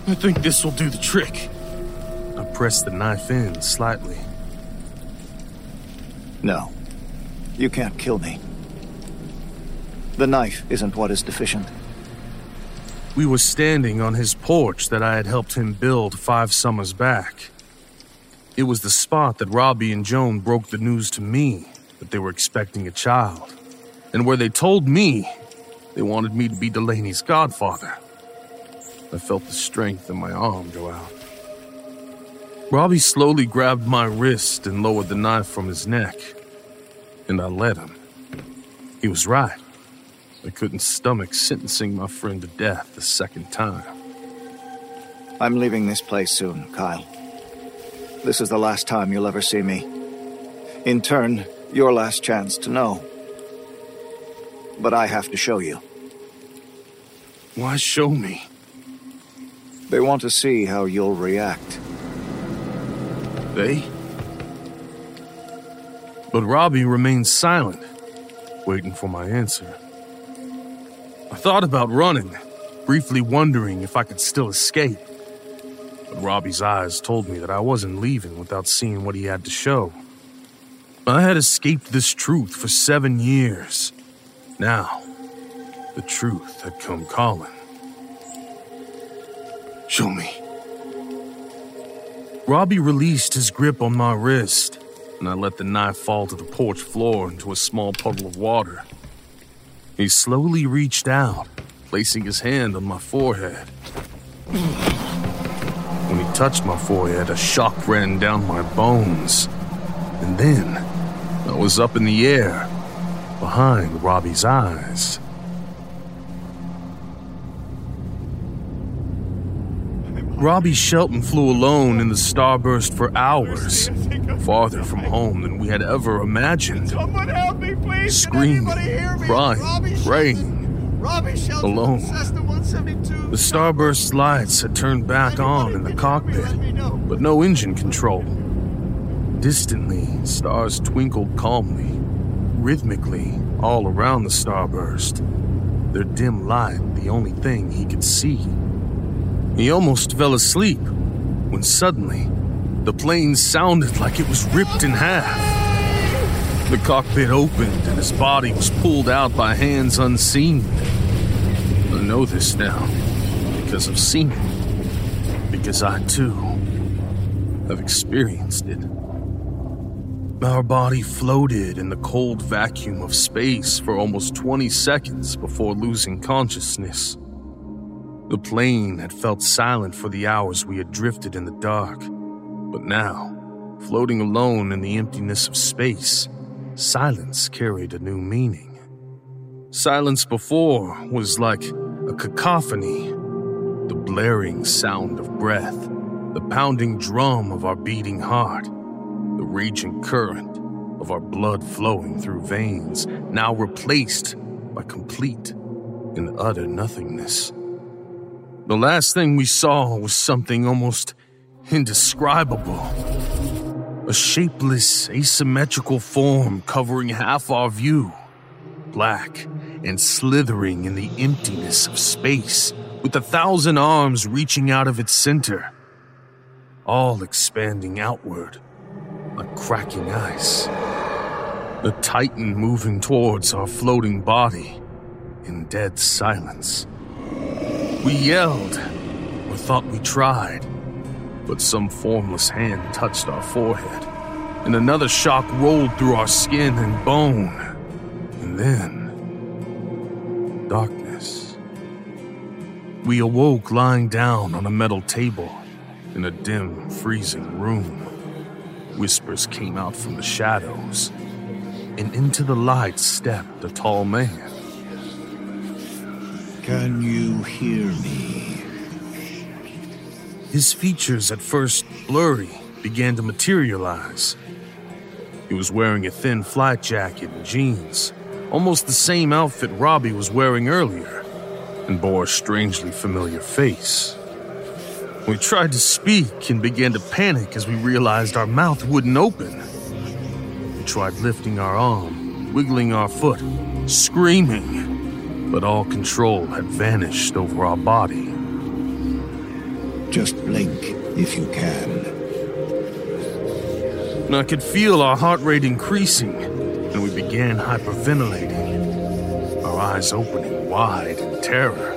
I think this will do the trick. I pressed the knife in slightly. No. You can't kill me. The knife isn't what is deficient. We were standing on his porch that I had helped him build five summers back. It was the spot that Robby and Joan broke the news to me that they were expecting a child, and where they told me they wanted me to be Delaney's godfather. I felt the strength in my arm go out. Robbie slowly grabbed my wrist and lowered the knife from his neck, and I let him. He was right. I couldn't stomach sentencing my friend to death the second time. I'm leaving this place soon, Kyle. This is the last time you'll ever see me. In turn, your last chance to know. But I have to show you. Why show me? They want to see how you'll react. They? But Robby remained silent, waiting for my answer. I thought about running, briefly wondering if I could still escape. But Robby's eyes told me that I wasn't leaving without seeing what he had to show. I had escaped this truth for seven years. Now, the truth had come calling. Show me. Robby released his grip on my wrist, and I let the knife fall to the porch floor into a small puddle of water. He slowly reached out, placing his hand on my forehead. When he touched my forehead, a shock ran down my bones. And then I was up in the air, behind Robby's eyes. Robby Shelton flew alone in the starburst for hours, farther from home than we had ever imagined. Someone help me, please. Screaming, Can anybody hear me? crying, Robby praying. Robby Shelton, alone. The starburst lights had turned back on in the cockpit, but no engine control. Distantly, stars twinkled calmly, rhythmically, all around the starburst. Their dim light the only thing he could see. He almost fell asleep when suddenly the plane sounded like it was ripped in half. The cockpit opened and his body was pulled out by hands unseen. I know this now because I've seen it. Because I too have experienced it. Our body floated in the cold vacuum of space for almost 20 seconds before losing consciousness. The plane had felt silent for the hours we had drifted in the dark, but now, floating alone in the emptiness of space, silence carried a new meaning. Silence before was like a cacophony the blaring sound of breath, the pounding drum of our beating heart, the raging current of our blood flowing through veins, now replaced by complete and utter nothingness. The last thing we saw was something almost indescribable. A shapeless, asymmetrical form covering half our view, black and slithering in the emptiness of space, with a thousand arms reaching out of its center, all expanding outward like cracking ice. The Titan moving towards our floating body in dead silence. We yelled, or thought we tried, but some formless hand touched our forehead, and another shock rolled through our skin and bone. And then, darkness. We awoke lying down on a metal table in a dim, freezing room. Whispers came out from the shadows, and into the light stepped a tall man. Can you hear me? His features, at first blurry, began to materialize. He was wearing a thin flight jacket and jeans, almost the same outfit Robby was wearing earlier, and bore a strangely familiar face. We tried to speak and began to panic as we realized our mouth wouldn't open. We tried lifting our arm, wiggling our foot, screaming, but all control had vanished over our body. Just blink if you can. and I could feel our heart rate increasing, and we began hyperventilating, our eyes opening wide in terror,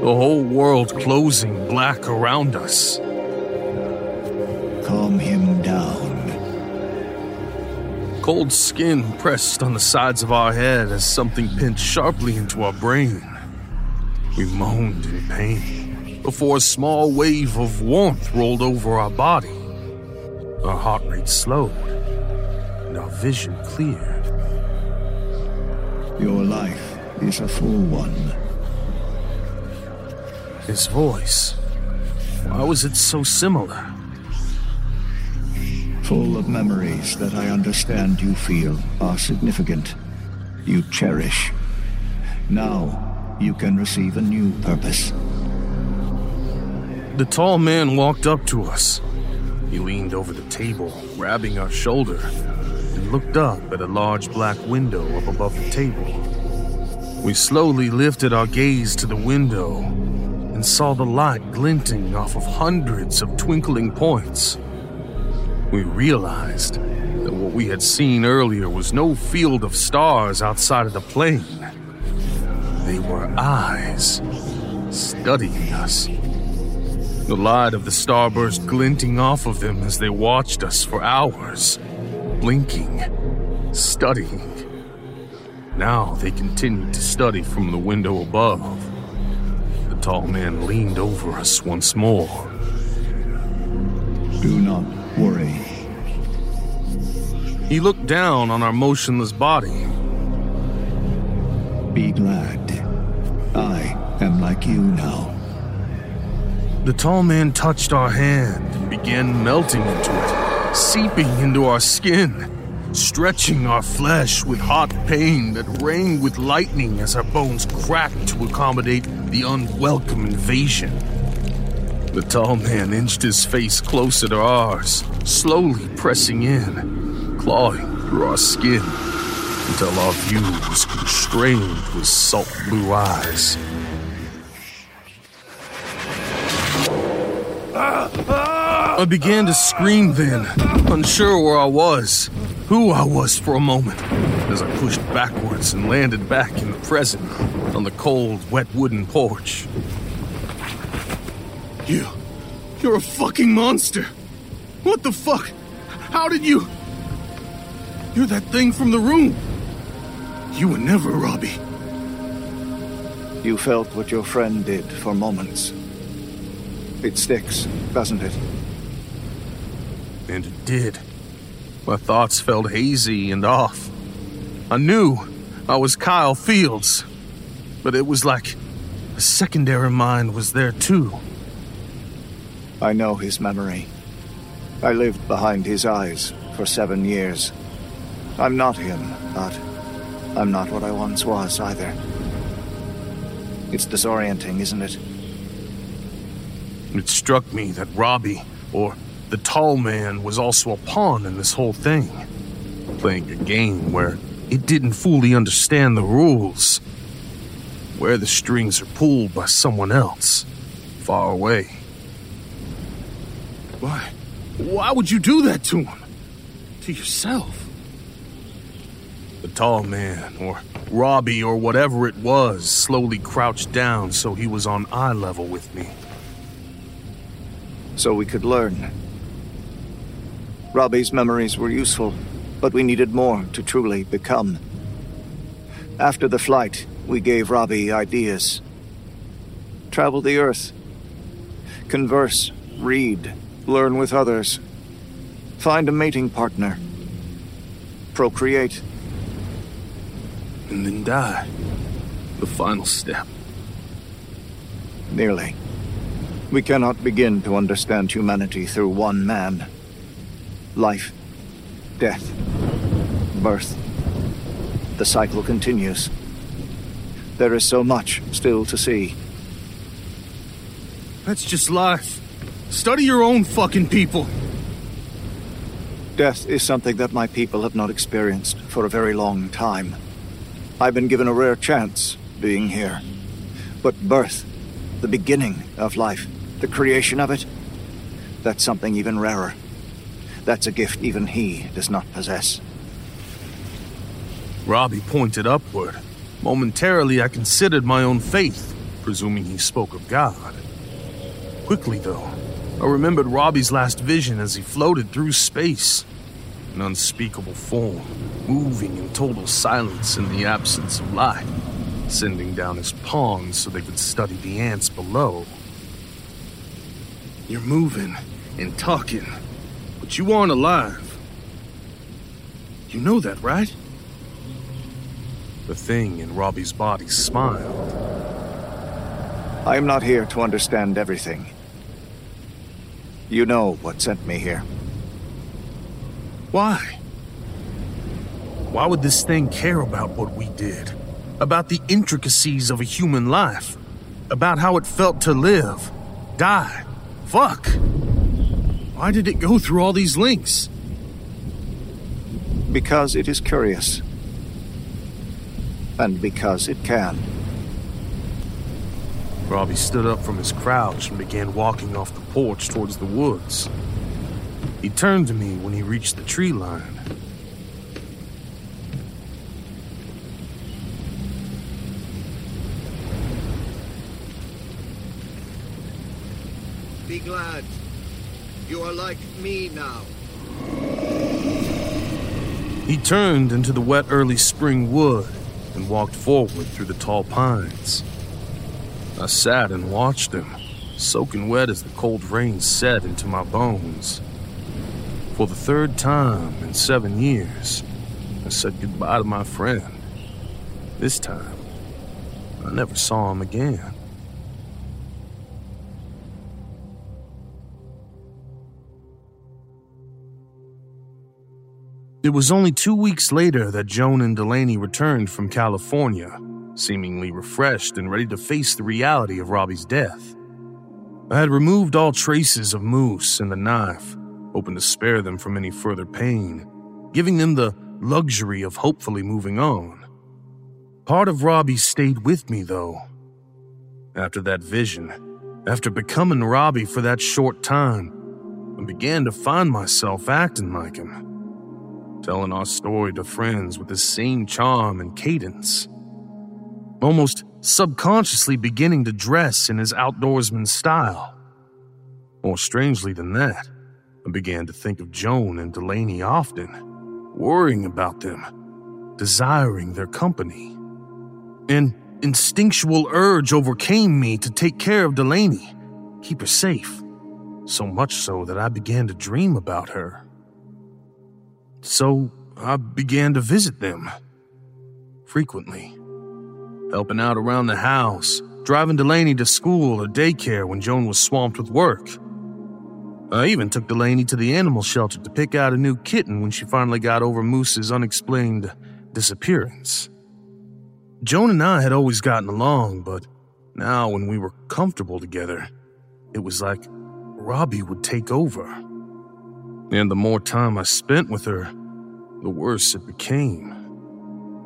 the whole world closing black around us. Calm him down. Cold skin pressed on the sides of our head as something pinched sharply into our brain. We moaned in pain before a small wave of warmth rolled over our body. Our heart rate slowed and our vision cleared. Your life is a full one. His voice. Why was it so similar? Full of memories that I understand you feel are significant. You cherish. Now you can receive a new purpose. The tall man walked up to us. He leaned over the table, grabbing our shoulder, and looked up at a large black window up above the table. We slowly lifted our gaze to the window and saw the light glinting off of hundreds of twinkling points. We realized that what we had seen earlier was no field of stars outside of the plane. They were eyes studying us. The light of the starburst glinting off of them as they watched us for hours, blinking, studying. Now they continued to study from the window above. The tall man leaned over us once more. Do not. He looked down on our motionless body. Be glad. I am like you now. The tall man touched our hand and began melting into it, seeping into our skin, stretching our flesh with hot pain that rang with lightning as our bones cracked to accommodate the unwelcome invasion. The tall man inched his face closer to ours, slowly pressing in, clawing through our skin until our view was constrained with salt blue eyes. I began to scream then, unsure where I was, who I was for a moment, as I pushed backwards and landed back in the present on the cold, wet wooden porch. You. You're a fucking monster! What the fuck? How did you. You're that thing from the room! You were never Robby. You felt what your friend did for moments. It sticks, doesn't it? And it did. My thoughts felt hazy and off. I knew I was Kyle Fields, but it was like a secondary mind was there too. I know his memory. I lived behind his eyes for seven years. I'm not him, but I'm not what I once was either. It's disorienting, isn't it? It struck me that Robby, or the tall man, was also a pawn in this whole thing. Playing a game where it didn't fully understand the rules. Where the strings are pulled by someone else, far away. Why? Why would you do that to him? To yourself? Tall man, or Robby, or whatever it was, slowly crouched down so he was on eye level with me. So we could learn. Robby's memories were useful, but we needed more to truly become. After the flight, we gave Robby ideas. Travel the Earth. Converse, read, learn with others. Find a mating partner. Procreate. And then die. The final step. Nearly. We cannot begin to understand humanity through one man. Life, death, birth. The cycle continues. There is so much still to see. That's just life. Study your own fucking people. Death is something that my people have not experienced for a very long time. I've been given a rare chance being here. But birth, the beginning of life, the creation of it, that's something even rarer. That's a gift even he does not possess. Robby pointed upward. Momentarily, I considered my own faith, presuming he spoke of God. Quickly, though, I remembered Robby's last vision as he floated through space. An unspeakable form, moving in total silence in the absence of light, sending down his pawns so they could study the ants below. You're moving and talking, but you aren't alive. You know that, right? The thing in Robby's body smiled. I am not here to understand everything. You know what sent me here. Why? Why would this thing care about what we did? About the intricacies of a human life? About how it felt to live? Die? Fuck! Why did it go through all these links? Because it is curious. And because it can. Robby stood up from his crouch and began walking off the porch towards the woods. He turned to me when he reached the tree line. Be glad. You are like me now. He turned into the wet early spring wood and walked forward through the tall pines. I sat and watched him, soaking wet as the cold rain set into my bones. For the third time in seven years, I said goodbye to my friend. This time, I never saw him again. It was only two weeks later that Joan and Delaney returned from California, seemingly refreshed and ready to face the reality of Robby's death. I had removed all traces of Moose and the knife, hoping to spare them from any further pain, giving them the luxury of hopefully moving on. Part of Robby stayed with me, though. After that vision, after becoming Robby for that short time, I began to find myself acting like him telling our story to friends with the same charm and cadence. Almost subconsciously beginning to dress in his outdoorsman style. More strangely than that, I began to think of Joan and Delaney often, worrying about them, desiring their company. An instinctual urge overcame me to take care of Delaney, keep her safe, so much so that I began to dream about her. So I began to visit them frequently, helping out around the house, driving Delaney to school or daycare when Joan was swamped with work. I even took Delaney to the animal shelter to pick out a new kitten when she finally got over Moose's unexplained disappearance. Joan and I had always gotten along, but now when we were comfortable together, it was like Robby would take over. And the more time I spent with her, the worse it became.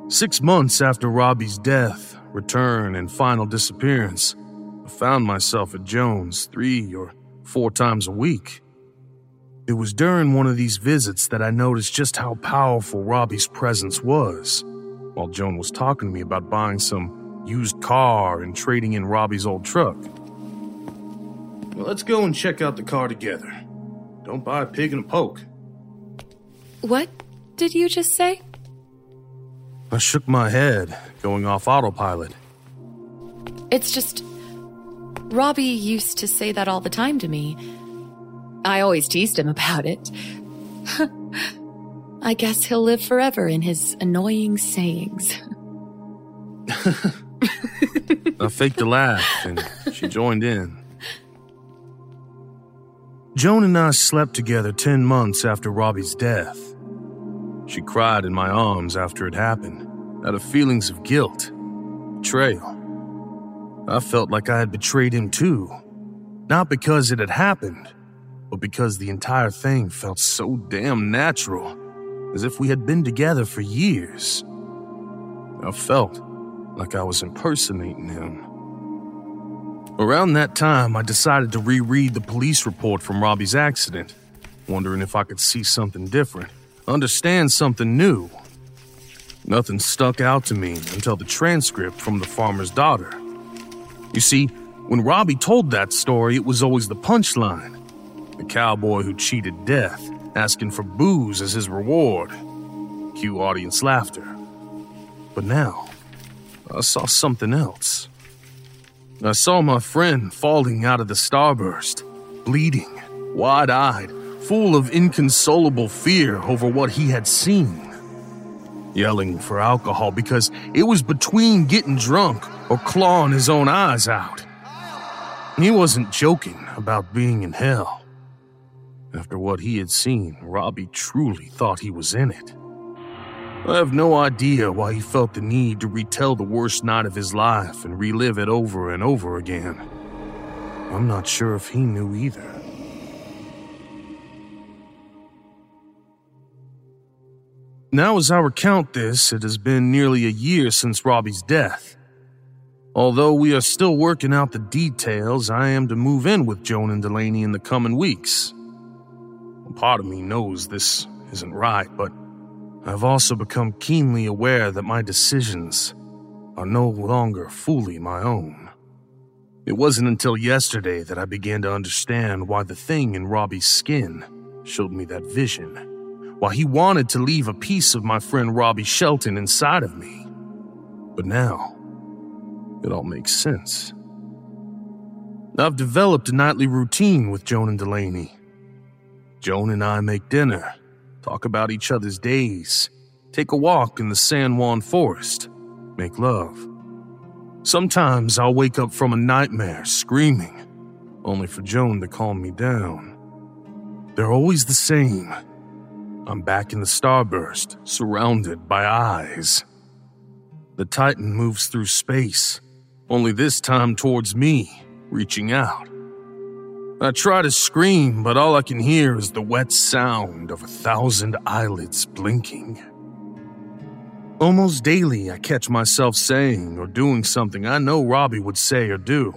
Six months after Robby's death, return, and final disappearance, I found myself at Joan's three or four times a week. It was during one of these visits that I noticed just how powerful Robby's presence was, while Joan was talking to me about buying some used car and trading in Robby's old truck. Well, let's go and check out the car together. Don't buy a pig in a poke. What did you just say? I shook my head, going off autopilot. It's just. Robby used to say that all the time to me. I always teased him about it. <laughs> I guess he'll live forever in his annoying sayings. I faked a laugh, and she joined in. Joan and I slept together 10 months after Robby's death. She cried in my arms after it happened, out of feelings of guilt, betrayal. I felt like I had betrayed him too, not because it had happened, but because the entire thing felt so damn natural, as if we had been together for years. I felt like I was impersonating him. Around that time, I decided to reread the police report from Robby's accident, wondering if I could see something different, understand something new. Nothing stuck out to me until the transcript from the farmer's daughter. You see, when Robby told that story, it was always the punchline the cowboy who cheated death, asking for booze as his reward. Cue audience laughter. But now, I saw something else. I saw my friend falling out of the starburst, bleeding, wide eyed, full of inconsolable fear over what he had seen. Yelling for alcohol because it was between getting drunk or clawing his own eyes out. He wasn't joking about being in hell. After what he had seen, Robby truly thought he was in it. I have no idea why he felt the need to retell the worst night of his life and relive it over and over again. I'm not sure if he knew either. Now, as I recount this, it has been nearly a year since Robby's death. Although we are still working out the details, I am to move in with Joan and Delaney in the coming weeks. Part of me knows this isn't right, but I've also become keenly aware that my decisions are no longer fully my own. It wasn't until yesterday that I began to understand why the thing in Robby's skin showed me that vision, why he wanted to leave a piece of my friend Robby Shelton inside of me. But now, it all makes sense. I've developed a nightly routine with Joan and Delaney. Joan and I make dinner talk about each other's days, take a walk in the San Juan forest, make love. Sometimes I'll wake up from a nightmare screaming, only for Joan to calm me down. They're always the same. I'm back in the starburst, surrounded by eyes. The Titan moves through space, only this time towards me, reaching out. I try to scream, but all I can hear is the wet sound of a thousand eyelids blinking. Almost daily, I catch myself saying or doing something I know Robby would say or do.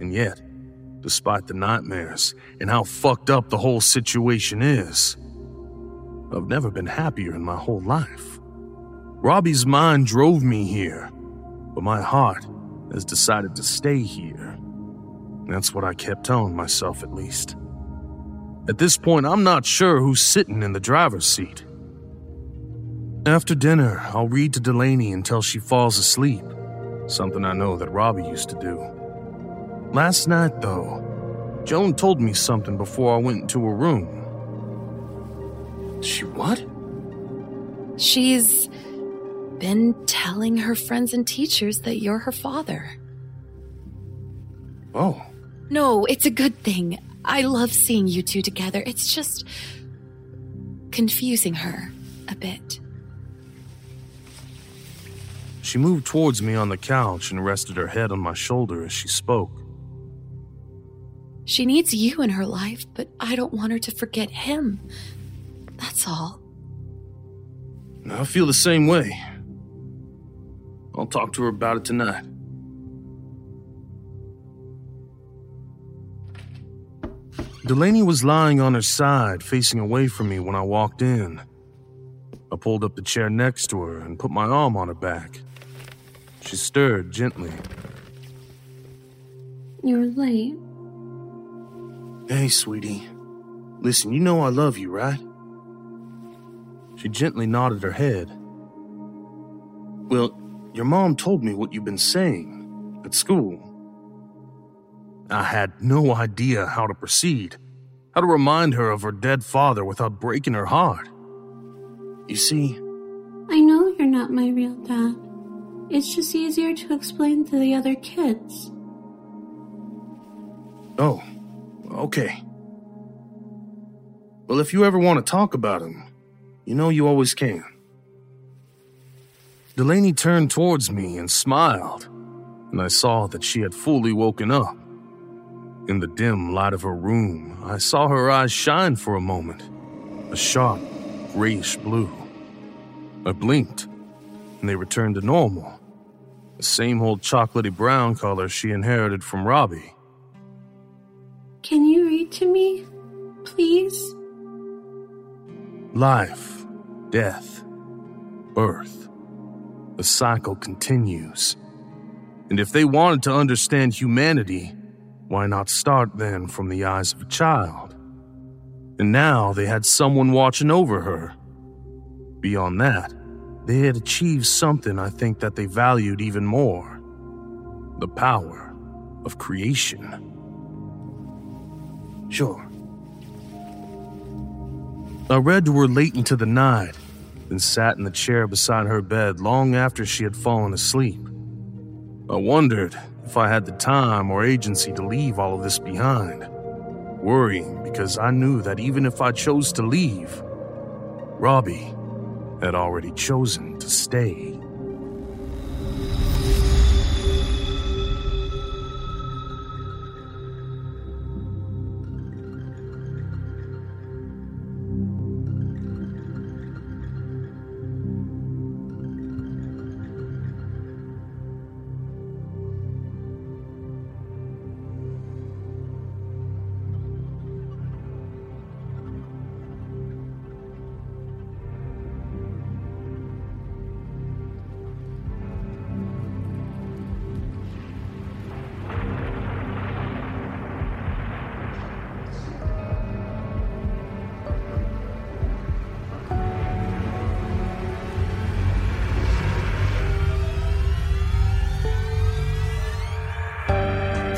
And yet, despite the nightmares and how fucked up the whole situation is, I've never been happier in my whole life. Robby's mind drove me here, but my heart has decided to stay here. That's what I kept telling myself, at least. At this point, I'm not sure who's sitting in the driver's seat. After dinner, I'll read to Delaney until she falls asleep, something I know that Robby used to do. Last night, though, Joan told me something before I went into her room. She what? She's been telling her friends and teachers that you're her father. Oh. No, it's a good thing. I love seeing you two together. It's just confusing her a bit. She moved towards me on the couch and rested her head on my shoulder as she spoke. She needs you in her life, but I don't want her to forget him. That's all. I feel the same way. I'll talk to her about it tonight. Delaney was lying on her side, facing away from me when I walked in. I pulled up the chair next to her and put my arm on her back. She stirred gently. You're late. Hey, sweetie. Listen, you know I love you, right? She gently nodded her head. Well, your mom told me what you've been saying at school. I had no idea how to proceed, how to remind her of her dead father without breaking her heart. You see, I know you're not my real dad. It's just easier to explain to the other kids. oh, okay. Well, if you ever want to talk about him, you know you always can. Delaney turned towards me and smiled, and I saw that she had fully woken up. In the dim light of her room, I saw her eyes shine for a moment, a sharp, grayish blue. I blinked, and they returned to normal, the same old chocolatey brown color she inherited from Robby. Can you read to me? Please? Life, death, birth. The cycle continues. And if they wanted to understand humanity, why not start then from the eyes of a child? And now they had someone watching over her. Beyond that, they had achieved something I think that they valued even more the power of creation. Sure. I read to her late into the night, then sat in the chair beside her bed long after she had fallen asleep. I wondered if I had the time or agency to leave all of this behind, worrying because I knew that even if I chose to leave, Robby had already chosen to stay.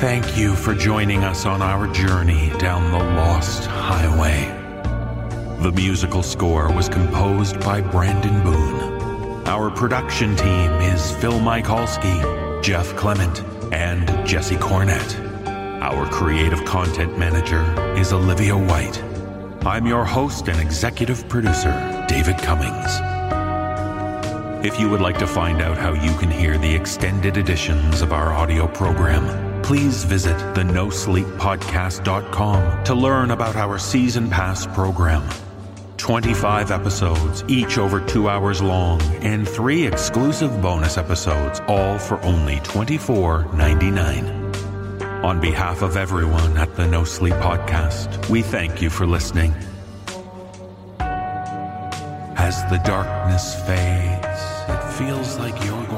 Thank you for joining us on our journey down the Lost Highway. The musical score was composed by Brandon Boone. Our production team is Phil Michalski, Jeff Clement, and Jesse Cornett. Our creative content manager is Olivia White. I'm your host and executive producer, David Cummings. If you would like to find out how you can hear the extended editions of our audio program, please visit the nosleeppodcast.com to learn about our season pass program. 25 episodes, each over two hours long, and three exclusive bonus episodes, all for only $24.99. On behalf of everyone at the No Sleep Podcast, we thank you for listening. As the darkness fades, it feels like you're going